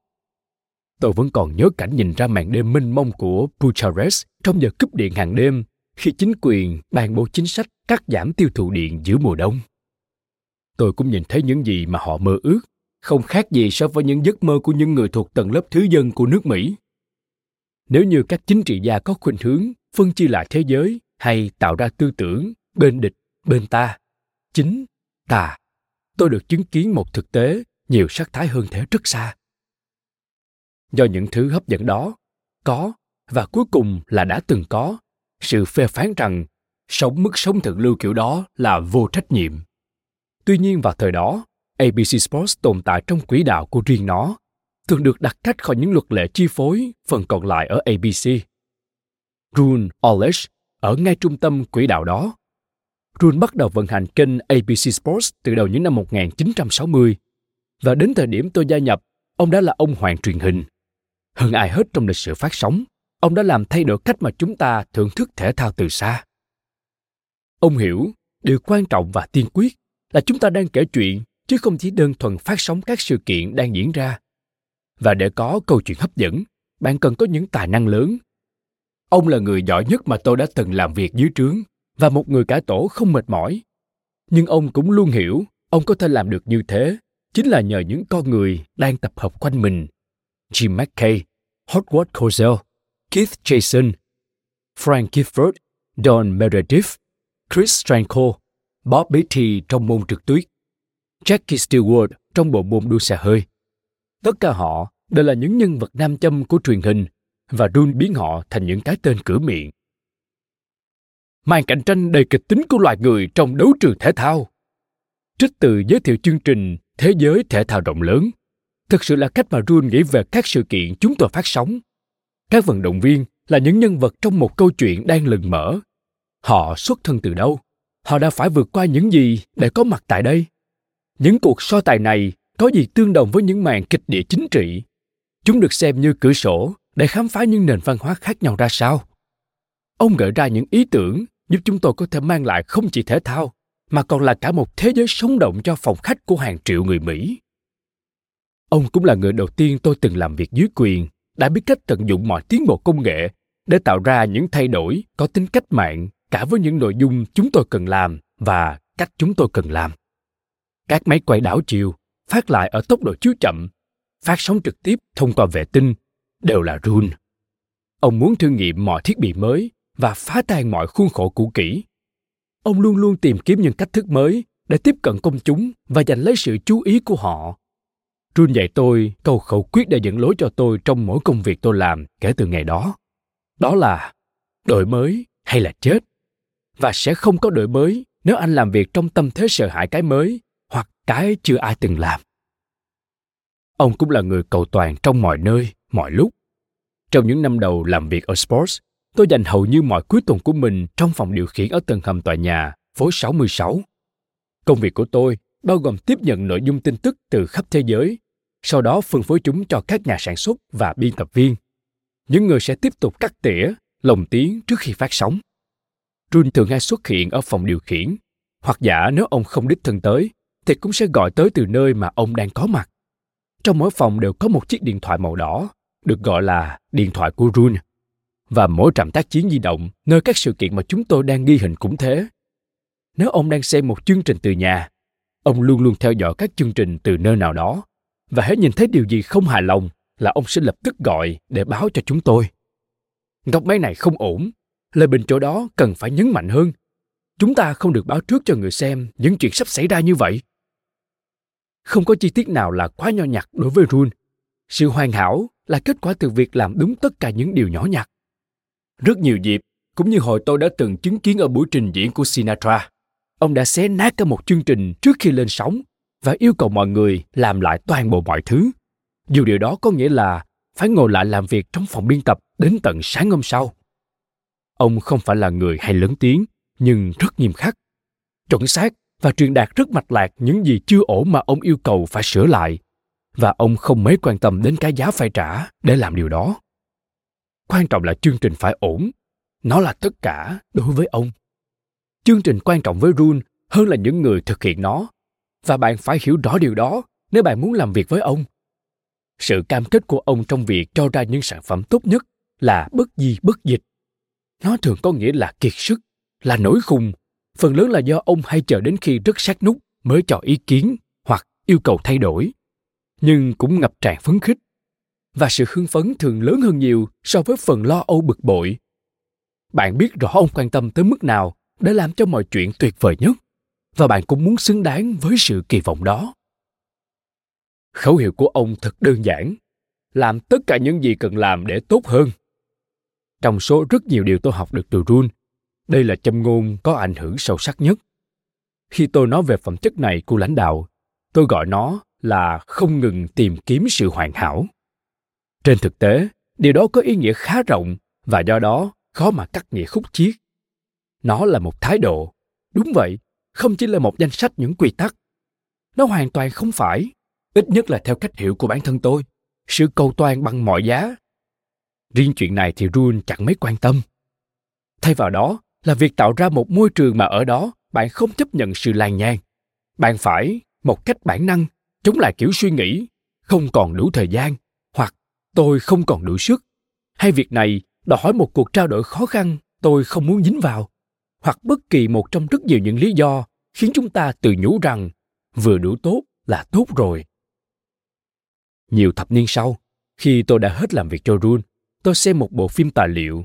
Tôi vẫn còn nhớ cảnh nhìn ra màn đêm mênh mông của Bucharest trong giờ cúp điện hàng đêm khi chính quyền ban bố chính sách cắt giảm tiêu thụ điện giữa mùa đông. Tôi cũng nhìn thấy những gì mà họ mơ ước, không khác gì so với những giấc mơ của những người thuộc tầng lớp thứ dân của nước Mỹ. Nếu như các chính trị gia có khuynh hướng phân chia lại thế giới hay tạo ra tư tưởng bên địch, bên ta, chính, tà, tôi được chứng kiến một thực tế nhiều sắc thái hơn thế rất xa. Do những thứ hấp dẫn đó, có và cuối cùng là đã từng có, sự phê phán rằng sống mức sống thượng lưu kiểu đó là vô trách nhiệm. Tuy nhiên vào thời đó, ABC Sports tồn tại trong quỹ đạo của riêng nó, thường được đặt cách khỏi những luật lệ chi phối phần còn lại ở ABC. Rune Olesh ở ngay trung tâm quỹ đạo đó. Rune bắt đầu vận hành kênh ABC Sports từ đầu những năm 1960 và đến thời điểm tôi gia nhập, ông đã là ông hoàng truyền hình. Hơn ai hết trong lịch sử phát sóng, ông đã làm thay đổi cách mà chúng ta thưởng thức thể thao từ xa. Ông hiểu, điều quan trọng và tiên quyết là chúng ta đang kể chuyện chứ không chỉ đơn thuần phát sóng các sự kiện đang diễn ra. Và để có câu chuyện hấp dẫn, bạn cần có những tài năng lớn. Ông là người giỏi nhất mà tôi đã từng làm việc dưới trướng và một người cả tổ không mệt mỏi. Nhưng ông cũng luôn hiểu ông có thể làm được như thế chính là nhờ những con người đang tập hợp quanh mình. Jim McKay, Howard Cosell, Keith Jason, Frank Gifford, Don Meredith, Chris Stranko, Bob Beatty trong môn trượt tuyết, Jackie Stewart trong bộ môn đua xe hơi. Tất cả họ đều là những nhân vật nam châm của truyền hình và run biến họ thành những cái tên cửa miệng. Màn cạnh tranh đầy kịch tính của loài người trong đấu trường thể thao. Trích từ giới thiệu chương trình Thế giới thể thao rộng lớn, thực sự là cách mà Run nghĩ về các sự kiện chúng tôi phát sóng. Các vận động viên là những nhân vật trong một câu chuyện đang lừng mở. Họ xuất thân từ đâu? Họ đã phải vượt qua những gì để có mặt tại đây? Những cuộc so tài này có gì tương đồng với những màn kịch địa chính trị? Chúng được xem như cửa sổ để khám phá những nền văn hóa khác nhau ra sao? Ông gợi ra những ý tưởng giúp chúng tôi có thể mang lại không chỉ thể thao mà còn là cả một thế giới sống động cho phòng khách của hàng triệu người Mỹ. Ông cũng là người đầu tiên tôi từng làm việc dưới quyền, đã biết cách tận dụng mọi tiến bộ công nghệ để tạo ra những thay đổi có tính cách mạng cả với những nội dung chúng tôi cần làm và cách chúng tôi cần làm. Các máy quay đảo chiều phát lại ở tốc độ chiếu chậm, phát sóng trực tiếp thông qua vệ tinh đều là run. Ông muốn thử nghiệm mọi thiết bị mới và phá tan mọi khuôn khổ cũ kỹ. Ông luôn luôn tìm kiếm những cách thức mới để tiếp cận công chúng và giành lấy sự chú ý của họ. Run dạy tôi câu khẩu quyết để dẫn lối cho tôi trong mỗi công việc tôi làm kể từ ngày đó. đó là đổi mới hay là chết và sẽ không có đổi mới nếu anh làm việc trong tâm thế sợ hãi cái mới hoặc cái chưa ai từng làm ông cũng là người cầu toàn trong mọi nơi mọi lúc trong những năm đầu làm việc ở Sports, tôi dành hầu như mọi cuối tuần của mình trong phòng điều khiển ở tầng hầm tòa nhà, phố 66. Công việc của tôi bao gồm tiếp nhận nội dung tin tức từ khắp thế giới, sau đó phân phối chúng cho các nhà sản xuất và biên tập viên. Những người sẽ tiếp tục cắt tỉa, lồng tiếng trước khi phát sóng. Jun thường hay xuất hiện ở phòng điều khiển, hoặc giả nếu ông không đích thân tới, thì cũng sẽ gọi tới từ nơi mà ông đang có mặt. Trong mỗi phòng đều có một chiếc điện thoại màu đỏ, được gọi là điện thoại của Jun. Và mỗi trạm tác chiến di động, nơi các sự kiện mà chúng tôi đang ghi hình cũng thế. Nếu ông đang xem một chương trình từ nhà, ông luôn luôn theo dõi các chương trình từ nơi nào đó và hãy nhìn thấy điều gì không hài lòng là ông sẽ lập tức gọi để báo cho chúng tôi. Góc máy này không ổn, lời bình chỗ đó cần phải nhấn mạnh hơn. Chúng ta không được báo trước cho người xem những chuyện sắp xảy ra như vậy. Không có chi tiết nào là quá nho nhặt đối với run Sự hoàn hảo là kết quả từ việc làm đúng tất cả những điều nhỏ nhặt. Rất nhiều dịp, cũng như hồi tôi đã từng chứng kiến ở buổi trình diễn của Sinatra, ông đã xé nát cả một chương trình trước khi lên sóng và yêu cầu mọi người làm lại toàn bộ mọi thứ. Dù điều đó có nghĩa là phải ngồi lại làm việc trong phòng biên tập đến tận sáng hôm sau. Ông không phải là người hay lớn tiếng, nhưng rất nghiêm khắc, chuẩn xác và truyền đạt rất mạch lạc những gì chưa ổn mà ông yêu cầu phải sửa lại và ông không mấy quan tâm đến cái giá phải trả để làm điều đó quan trọng là chương trình phải ổn nó là tất cả đối với ông chương trình quan trọng với run hơn là những người thực hiện nó. Và bạn phải hiểu rõ điều đó nếu bạn muốn làm việc với ông. Sự cam kết của ông trong việc cho ra những sản phẩm tốt nhất là bất di bất dịch. Nó thường có nghĩa là kiệt sức, là nổi khùng. Phần lớn là do ông hay chờ đến khi rất sát nút mới cho ý kiến hoặc yêu cầu thay đổi, nhưng cũng ngập tràn phấn khích. Và sự hưng phấn thường lớn hơn nhiều so với phần lo âu bực bội. Bạn biết rõ ông quan tâm tới mức nào để làm cho mọi chuyện tuyệt vời nhất. Và bạn cũng muốn xứng đáng với sự kỳ vọng đó. Khẩu hiệu của ông thật đơn giản. Làm tất cả những gì cần làm để tốt hơn. Trong số rất nhiều điều tôi học được từ run đây là châm ngôn có ảnh hưởng sâu sắc nhất. Khi tôi nói về phẩm chất này của lãnh đạo, tôi gọi nó là không ngừng tìm kiếm sự hoàn hảo. Trên thực tế, điều đó có ý nghĩa khá rộng và do đó khó mà cắt nghĩa khúc chiết nó là một thái độ. Đúng vậy, không chỉ là một danh sách những quy tắc. Nó hoàn toàn không phải, ít nhất là theo cách hiểu của bản thân tôi, sự cầu toàn bằng mọi giá. Riêng chuyện này thì run chẳng mấy quan tâm. Thay vào đó là việc tạo ra một môi trường mà ở đó bạn không chấp nhận sự lan nhàn. Bạn phải, một cách bản năng, chống lại kiểu suy nghĩ, không còn đủ thời gian, hoặc tôi không còn đủ sức. Hay việc này đòi hỏi một cuộc trao đổi khó khăn tôi không muốn dính vào hoặc bất kỳ một trong rất nhiều những lý do khiến chúng ta tự nhủ rằng vừa đủ tốt là tốt rồi nhiều thập niên sau khi tôi đã hết làm việc cho Run, tôi xem một bộ phim tài liệu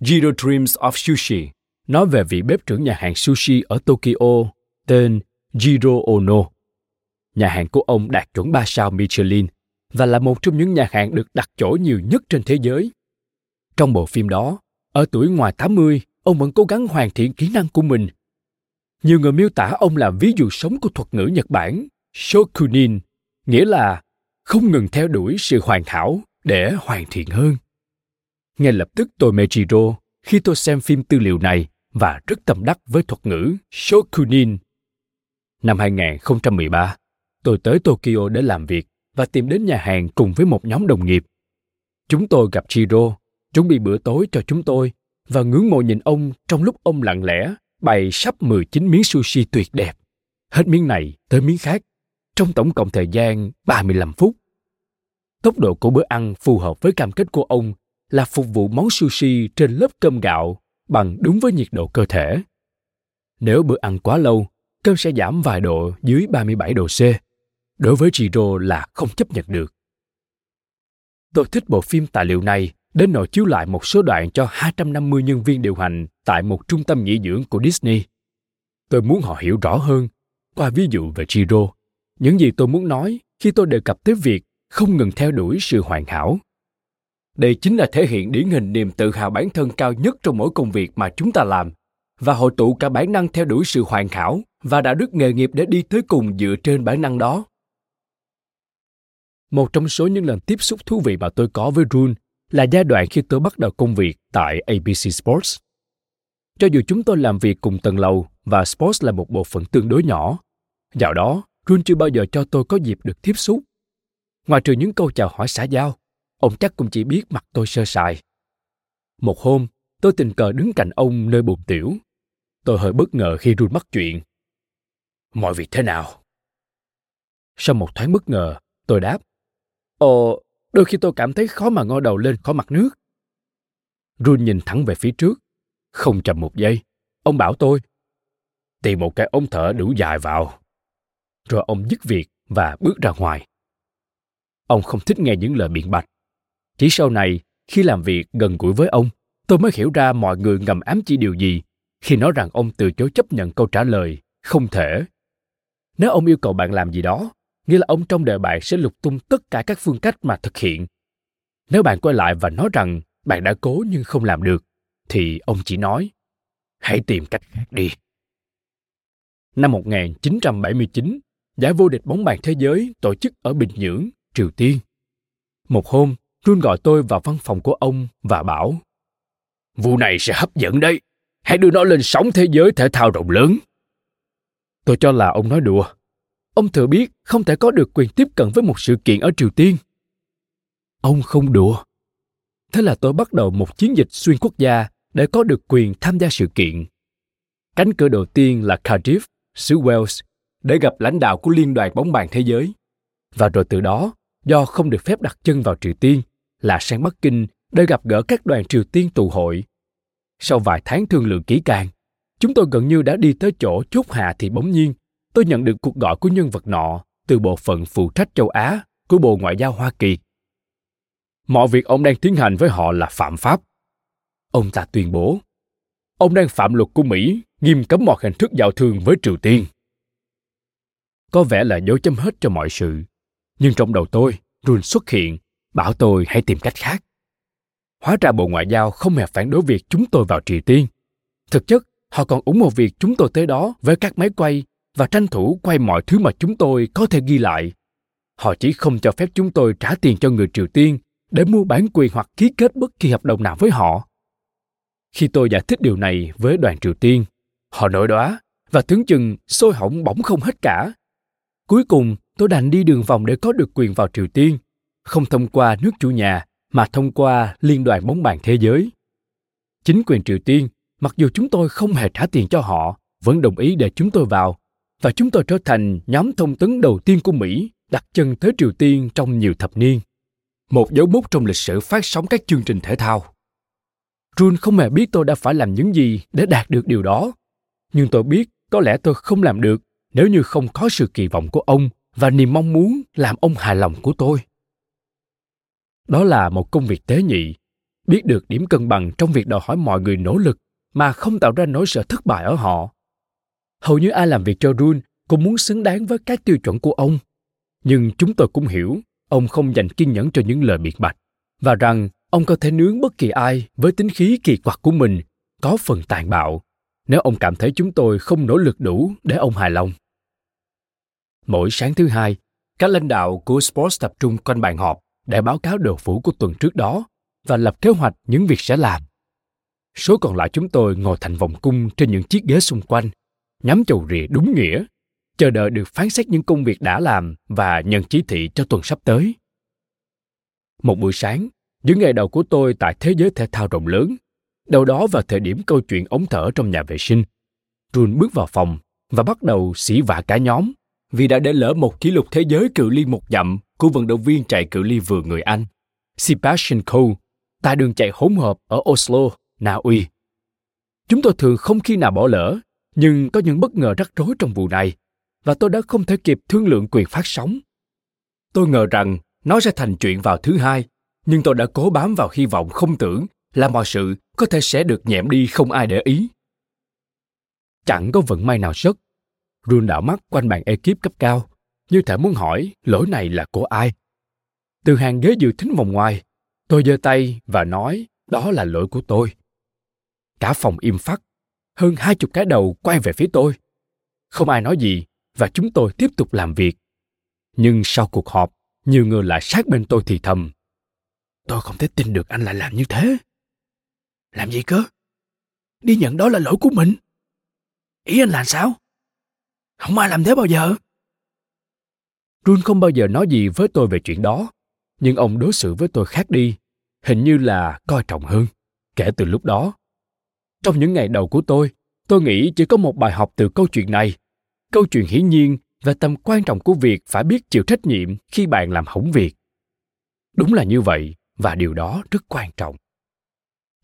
Jiro Dreams of Sushi nói về vị bếp trưởng nhà hàng sushi ở Tokyo tên Jiro Ono. Nhà hàng của ông đạt chuẩn 3 sao Michelin và là một trong những nhà hàng được đặt chỗ nhiều nhất trên thế giới. Trong bộ phim đó, ở tuổi ngoài 80, ông vẫn cố gắng hoàn thiện kỹ năng của mình. Nhiều người miêu tả ông là ví dụ sống của thuật ngữ Nhật Bản, Shokunin, nghĩa là không ngừng theo đuổi sự hoàn hảo để hoàn thiện hơn. Ngay lập tức tôi mê khi tôi xem phim tư liệu này và rất tâm đắc với thuật ngữ Shokunin. Năm 2013, tôi tới Tokyo để làm việc và tìm đến nhà hàng cùng với một nhóm đồng nghiệp. Chúng tôi gặp Chiro, chuẩn bị bữa tối cho chúng tôi và ngưỡng mộ nhìn ông trong lúc ông lặng lẽ bày sắp 19 miếng sushi tuyệt đẹp. Hết miếng này tới miếng khác, trong tổng cộng thời gian 35 phút. Tốc độ của bữa ăn phù hợp với cam kết của ông là phục vụ món sushi trên lớp cơm gạo bằng đúng với nhiệt độ cơ thể. Nếu bữa ăn quá lâu, cơm sẽ giảm vài độ dưới 37 độ C. Đối với Chiro là không chấp nhận được. Tôi thích bộ phim tài liệu này đến nỗi chiếu lại một số đoạn cho 250 nhân viên điều hành tại một trung tâm nghỉ dưỡng của Disney. Tôi muốn họ hiểu rõ hơn qua ví dụ về Chiro, những gì tôi muốn nói khi tôi đề cập tới việc không ngừng theo đuổi sự hoàn hảo. đây chính là thể hiện điển hình niềm tự hào bản thân cao nhất trong mỗi công việc mà chúng ta làm và hội tụ cả bản năng theo đuổi sự hoàn hảo và đạo đức nghề nghiệp để đi tới cùng dựa trên bản năng đó. Một trong số những lần tiếp xúc thú vị mà tôi có với Rune là giai đoạn khi tôi bắt đầu công việc tại ABC Sports. Cho dù chúng tôi làm việc cùng tầng lầu và Sports là một bộ phận tương đối nhỏ, dạo đó Rune chưa bao giờ cho tôi có dịp được tiếp xúc. Ngoài trừ những câu chào hỏi xã giao, ông chắc cũng chỉ biết mặt tôi sơ sài. Một hôm, tôi tình cờ đứng cạnh ông nơi bồn tiểu. Tôi hơi bất ngờ khi Rune bắt chuyện. Mọi việc thế nào? Sau một thoáng bất ngờ, tôi đáp. Ồ, đôi khi tôi cảm thấy khó mà ngoi đầu lên khỏi mặt nước. Run nhìn thẳng về phía trước. Không chậm một giây, ông bảo tôi. Tìm một cái ống thở đủ dài vào. Rồi ông dứt việc và bước ra ngoài. Ông không thích nghe những lời biện bạch. Chỉ sau này, khi làm việc gần gũi với ông, tôi mới hiểu ra mọi người ngầm ám chỉ điều gì khi nói rằng ông từ chối chấp nhận câu trả lời không thể nếu ông yêu cầu bạn làm gì đó nghĩa là ông trong đời bạn sẽ lục tung tất cả các phương cách mà thực hiện nếu bạn quay lại và nói rằng bạn đã cố nhưng không làm được thì ông chỉ nói hãy tìm cách khác đi năm 1979 giải vô địch bóng bàn thế giới tổ chức ở Bình Nhưỡng, Triều Tiên. Một hôm, Run gọi tôi vào văn phòng của ông và bảo Vụ này sẽ hấp dẫn đấy. Hãy đưa nó lên sóng thế giới thể thao rộng lớn. Tôi cho là ông nói đùa. Ông thừa biết không thể có được quyền tiếp cận với một sự kiện ở Triều Tiên. Ông không đùa. Thế là tôi bắt đầu một chiến dịch xuyên quốc gia để có được quyền tham gia sự kiện. Cánh cửa đầu tiên là Cardiff, xứ Wales, để gặp lãnh đạo của Liên đoàn bóng bàn thế giới. Và rồi từ đó, do không được phép đặt chân vào Triều Tiên, là sang Bắc Kinh để gặp gỡ các đoàn Triều Tiên tụ hội. Sau vài tháng thương lượng kỹ càng, chúng tôi gần như đã đi tới chỗ chốt hạ thì bỗng nhiên tôi nhận được cuộc gọi của nhân vật nọ từ bộ phận phụ trách châu Á của Bộ Ngoại giao Hoa Kỳ. Mọi việc ông đang tiến hành với họ là phạm pháp. Ông ta tuyên bố, ông đang phạm luật của Mỹ nghiêm cấm mọi hình thức giao thương với Triều Tiên. Có vẻ là dấu chấm hết cho mọi sự, nhưng trong đầu tôi, Run xuất hiện, bảo tôi hãy tìm cách khác. Hóa ra Bộ Ngoại giao không hề phản đối việc chúng tôi vào Triều Tiên. Thực chất, họ còn ủng hộ việc chúng tôi tới đó với các máy quay và tranh thủ quay mọi thứ mà chúng tôi có thể ghi lại. Họ chỉ không cho phép chúng tôi trả tiền cho người Triều Tiên để mua bản quyền hoặc ký kết bất kỳ hợp đồng nào với họ. Khi tôi giải thích điều này với đoàn Triều Tiên, họ nổi đoá và tướng chừng sôi hỏng bỗng không hết cả. Cuối cùng, tôi đành đi đường vòng để có được quyền vào Triều Tiên, không thông qua nước chủ nhà mà thông qua Liên đoàn bóng bàn thế giới. Chính quyền Triều Tiên, mặc dù chúng tôi không hề trả tiền cho họ, vẫn đồng ý để chúng tôi vào và chúng tôi trở thành nhóm thông tấn đầu tiên của Mỹ đặt chân tới Triều Tiên trong nhiều thập niên. Một dấu mốc trong lịch sử phát sóng các chương trình thể thao. Jun không hề biết tôi đã phải làm những gì để đạt được điều đó. Nhưng tôi biết có lẽ tôi không làm được nếu như không có sự kỳ vọng của ông và niềm mong muốn làm ông hài lòng của tôi. Đó là một công việc tế nhị, biết được điểm cân bằng trong việc đòi hỏi mọi người nỗ lực mà không tạo ra nỗi sợ thất bại ở họ hầu như ai làm việc cho Rune cũng muốn xứng đáng với các tiêu chuẩn của ông. Nhưng chúng tôi cũng hiểu ông không dành kiên nhẫn cho những lời biện bạch và rằng ông có thể nướng bất kỳ ai với tính khí kỳ quặc của mình có phần tàn bạo nếu ông cảm thấy chúng tôi không nỗ lực đủ để ông hài lòng. Mỗi sáng thứ hai, các lãnh đạo của Sports tập trung quanh bàn họp để báo cáo đồ phủ của tuần trước đó và lập kế hoạch những việc sẽ làm. Số còn lại chúng tôi ngồi thành vòng cung trên những chiếc ghế xung quanh nhắm chầu rìa đúng nghĩa, chờ đợi được phán xét những công việc đã làm và nhận chỉ thị cho tuần sắp tới. Một buổi sáng, những ngày đầu của tôi tại thế giới thể thao rộng lớn, đầu đó vào thời điểm câu chuyện ống thở trong nhà vệ sinh. Run bước vào phòng và bắt đầu xỉ vả cả nhóm vì đã để lỡ một kỷ lục thế giới cự ly một dặm của vận động viên chạy cự ly vừa người Anh, Sebastian Coe, tại đường chạy hỗn hợp ở Oslo, Na Uy. Chúng tôi thường không khi nào bỏ lỡ nhưng có những bất ngờ rắc rối trong vụ này và tôi đã không thể kịp thương lượng quyền phát sóng. Tôi ngờ rằng nó sẽ thành chuyện vào thứ hai, nhưng tôi đã cố bám vào hy vọng không tưởng là mọi sự có thể sẽ được nhẹm đi không ai để ý. Chẳng có vận may nào sất. Run đảo mắt quanh bàn ekip cấp cao, như thể muốn hỏi lỗi này là của ai. Từ hàng ghế dự thính vòng ngoài, Tôi giơ tay và nói đó là lỗi của tôi. Cả phòng im phắt, hơn hai chục cái đầu quay về phía tôi. Không ai nói gì và chúng tôi tiếp tục làm việc. Nhưng sau cuộc họp, nhiều người lại sát bên tôi thì thầm. Tôi không thể tin được anh lại làm như thế. Làm gì cơ? Đi nhận đó là lỗi của mình. Ý anh là sao? Không ai làm thế bao giờ. Run không bao giờ nói gì với tôi về chuyện đó, nhưng ông đối xử với tôi khác đi, hình như là coi trọng hơn. Kể từ lúc đó, trong những ngày đầu của tôi, tôi nghĩ chỉ có một bài học từ câu chuyện này. Câu chuyện hiển nhiên về tầm quan trọng của việc phải biết chịu trách nhiệm khi bạn làm hỏng việc. Đúng là như vậy và điều đó rất quan trọng.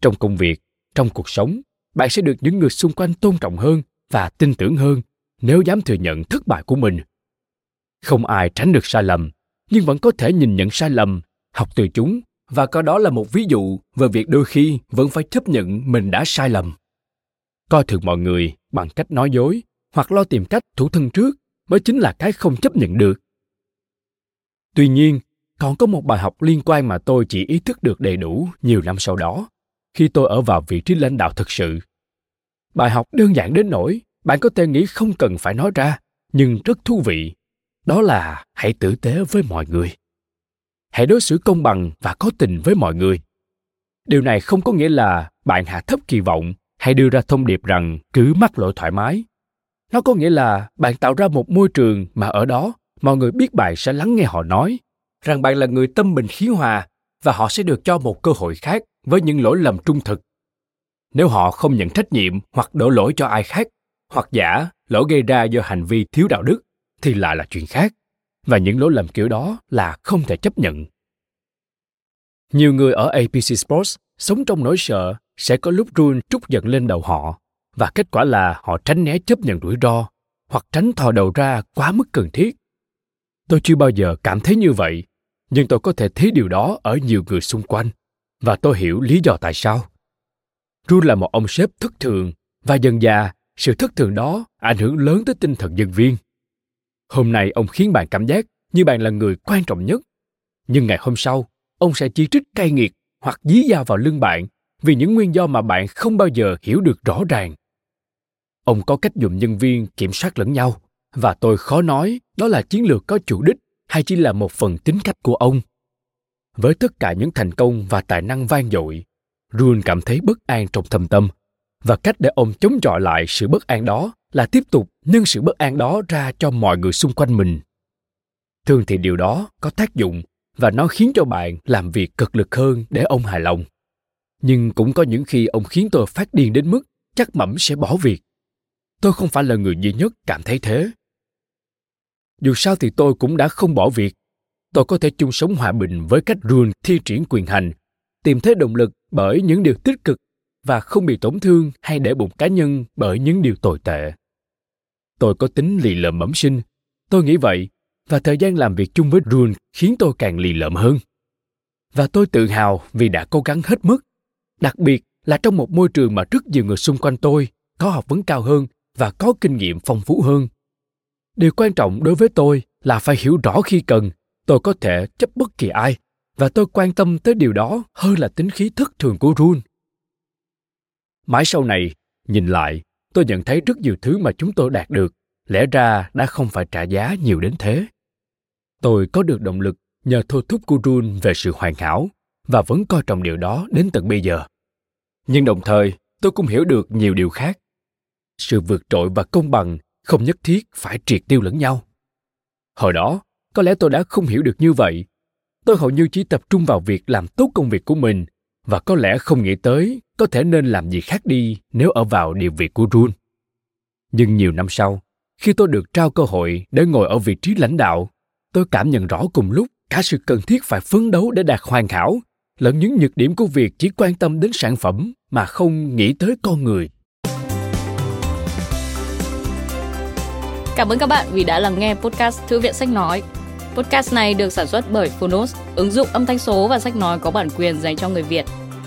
Trong công việc, trong cuộc sống, bạn sẽ được những người xung quanh tôn trọng hơn và tin tưởng hơn nếu dám thừa nhận thất bại của mình không ai tránh được sai lầm nhưng vẫn có thể nhìn nhận sai lầm học từ chúng và coi đó là một ví dụ về việc đôi khi vẫn phải chấp nhận mình đã sai lầm. Coi thường mọi người bằng cách nói dối hoặc lo tìm cách thủ thân trước mới chính là cái không chấp nhận được. Tuy nhiên, còn có một bài học liên quan mà tôi chỉ ý thức được đầy đủ nhiều năm sau đó, khi tôi ở vào vị trí lãnh đạo thực sự. Bài học đơn giản đến nỗi bạn có thể nghĩ không cần phải nói ra, nhưng rất thú vị. Đó là hãy tử tế với mọi người hãy đối xử công bằng và có tình với mọi người. Điều này không có nghĩa là bạn hạ thấp kỳ vọng hay đưa ra thông điệp rằng cứ mắc lỗi thoải mái. Nó có nghĩa là bạn tạo ra một môi trường mà ở đó mọi người biết bạn sẽ lắng nghe họ nói, rằng bạn là người tâm bình khí hòa và họ sẽ được cho một cơ hội khác với những lỗi lầm trung thực. Nếu họ không nhận trách nhiệm hoặc đổ lỗi cho ai khác, hoặc giả lỗi gây ra do hành vi thiếu đạo đức, thì lại là chuyện khác và những lỗi lầm kiểu đó là không thể chấp nhận. Nhiều người ở apc sports sống trong nỗi sợ sẽ có lúc run trút giận lên đầu họ, và kết quả là họ tránh né chấp nhận rủi ro hoặc tránh thò đầu ra quá mức cần thiết. Tôi chưa bao giờ cảm thấy như vậy, nhưng tôi có thể thấy điều đó ở nhiều người xung quanh, và tôi hiểu lý do tại sao. Run là một ông sếp thất thường, và dần dà, sự thất thường đó ảnh hưởng lớn tới tinh thần nhân viên hôm nay ông khiến bạn cảm giác như bạn là người quan trọng nhất. Nhưng ngày hôm sau, ông sẽ chỉ trích cay nghiệt hoặc dí dao vào lưng bạn vì những nguyên do mà bạn không bao giờ hiểu được rõ ràng. Ông có cách dùng nhân viên kiểm soát lẫn nhau và tôi khó nói đó là chiến lược có chủ đích hay chỉ là một phần tính cách của ông. Với tất cả những thành công và tài năng vang dội, Rune cảm thấy bất an trong thâm tâm và cách để ông chống chọi lại sự bất an đó là tiếp tục nâng sự bất an đó ra cho mọi người xung quanh mình. Thường thì điều đó có tác dụng và nó khiến cho bạn làm việc cực lực hơn để ông hài lòng. Nhưng cũng có những khi ông khiến tôi phát điên đến mức chắc mẩm sẽ bỏ việc. Tôi không phải là người duy nhất cảm thấy thế. Dù sao thì tôi cũng đã không bỏ việc. Tôi có thể chung sống hòa bình với cách rule thi triển quyền hành, tìm thấy động lực bởi những điều tích cực và không bị tổn thương hay để bụng cá nhân bởi những điều tồi tệ tôi có tính lì lợm bẩm sinh tôi nghĩ vậy và thời gian làm việc chung với Rune khiến tôi càng lì lợm hơn. Và tôi tự hào vì đã cố gắng hết mức, đặc biệt là trong một môi trường mà rất nhiều người xung quanh tôi có học vấn cao hơn và có kinh nghiệm phong phú hơn. Điều quan trọng đối với tôi là phải hiểu rõ khi cần tôi có thể chấp bất kỳ ai và tôi quan tâm tới điều đó hơn là tính khí thất thường của Rune. Mãi sau này, nhìn lại, tôi nhận thấy rất nhiều thứ mà chúng tôi đạt được lẽ ra đã không phải trả giá nhiều đến thế tôi có được động lực nhờ thôi thúc của Run về sự hoàn hảo và vẫn coi trọng điều đó đến tận bây giờ. Nhưng đồng thời, tôi cũng hiểu được nhiều điều khác. Sự vượt trội và công bằng không nhất thiết phải triệt tiêu lẫn nhau. Hồi đó, có lẽ tôi đã không hiểu được như vậy. Tôi hầu như chỉ tập trung vào việc làm tốt công việc của mình và có lẽ không nghĩ tới có thể nên làm gì khác đi nếu ở vào địa vị của Run. Nhưng nhiều năm sau, khi tôi được trao cơ hội để ngồi ở vị trí lãnh đạo tôi cảm nhận rõ cùng lúc cả sự cần thiết phải phấn đấu để đạt hoàn hảo lẫn những nhược điểm của việc chỉ quan tâm đến sản phẩm mà không nghĩ tới con người Cảm ơn các bạn vì đã lắng nghe podcast Thư viện Sách Nói. Podcast này được sản xuất bởi Phonos, ứng dụng âm thanh số và sách nói có bản quyền dành cho người Việt.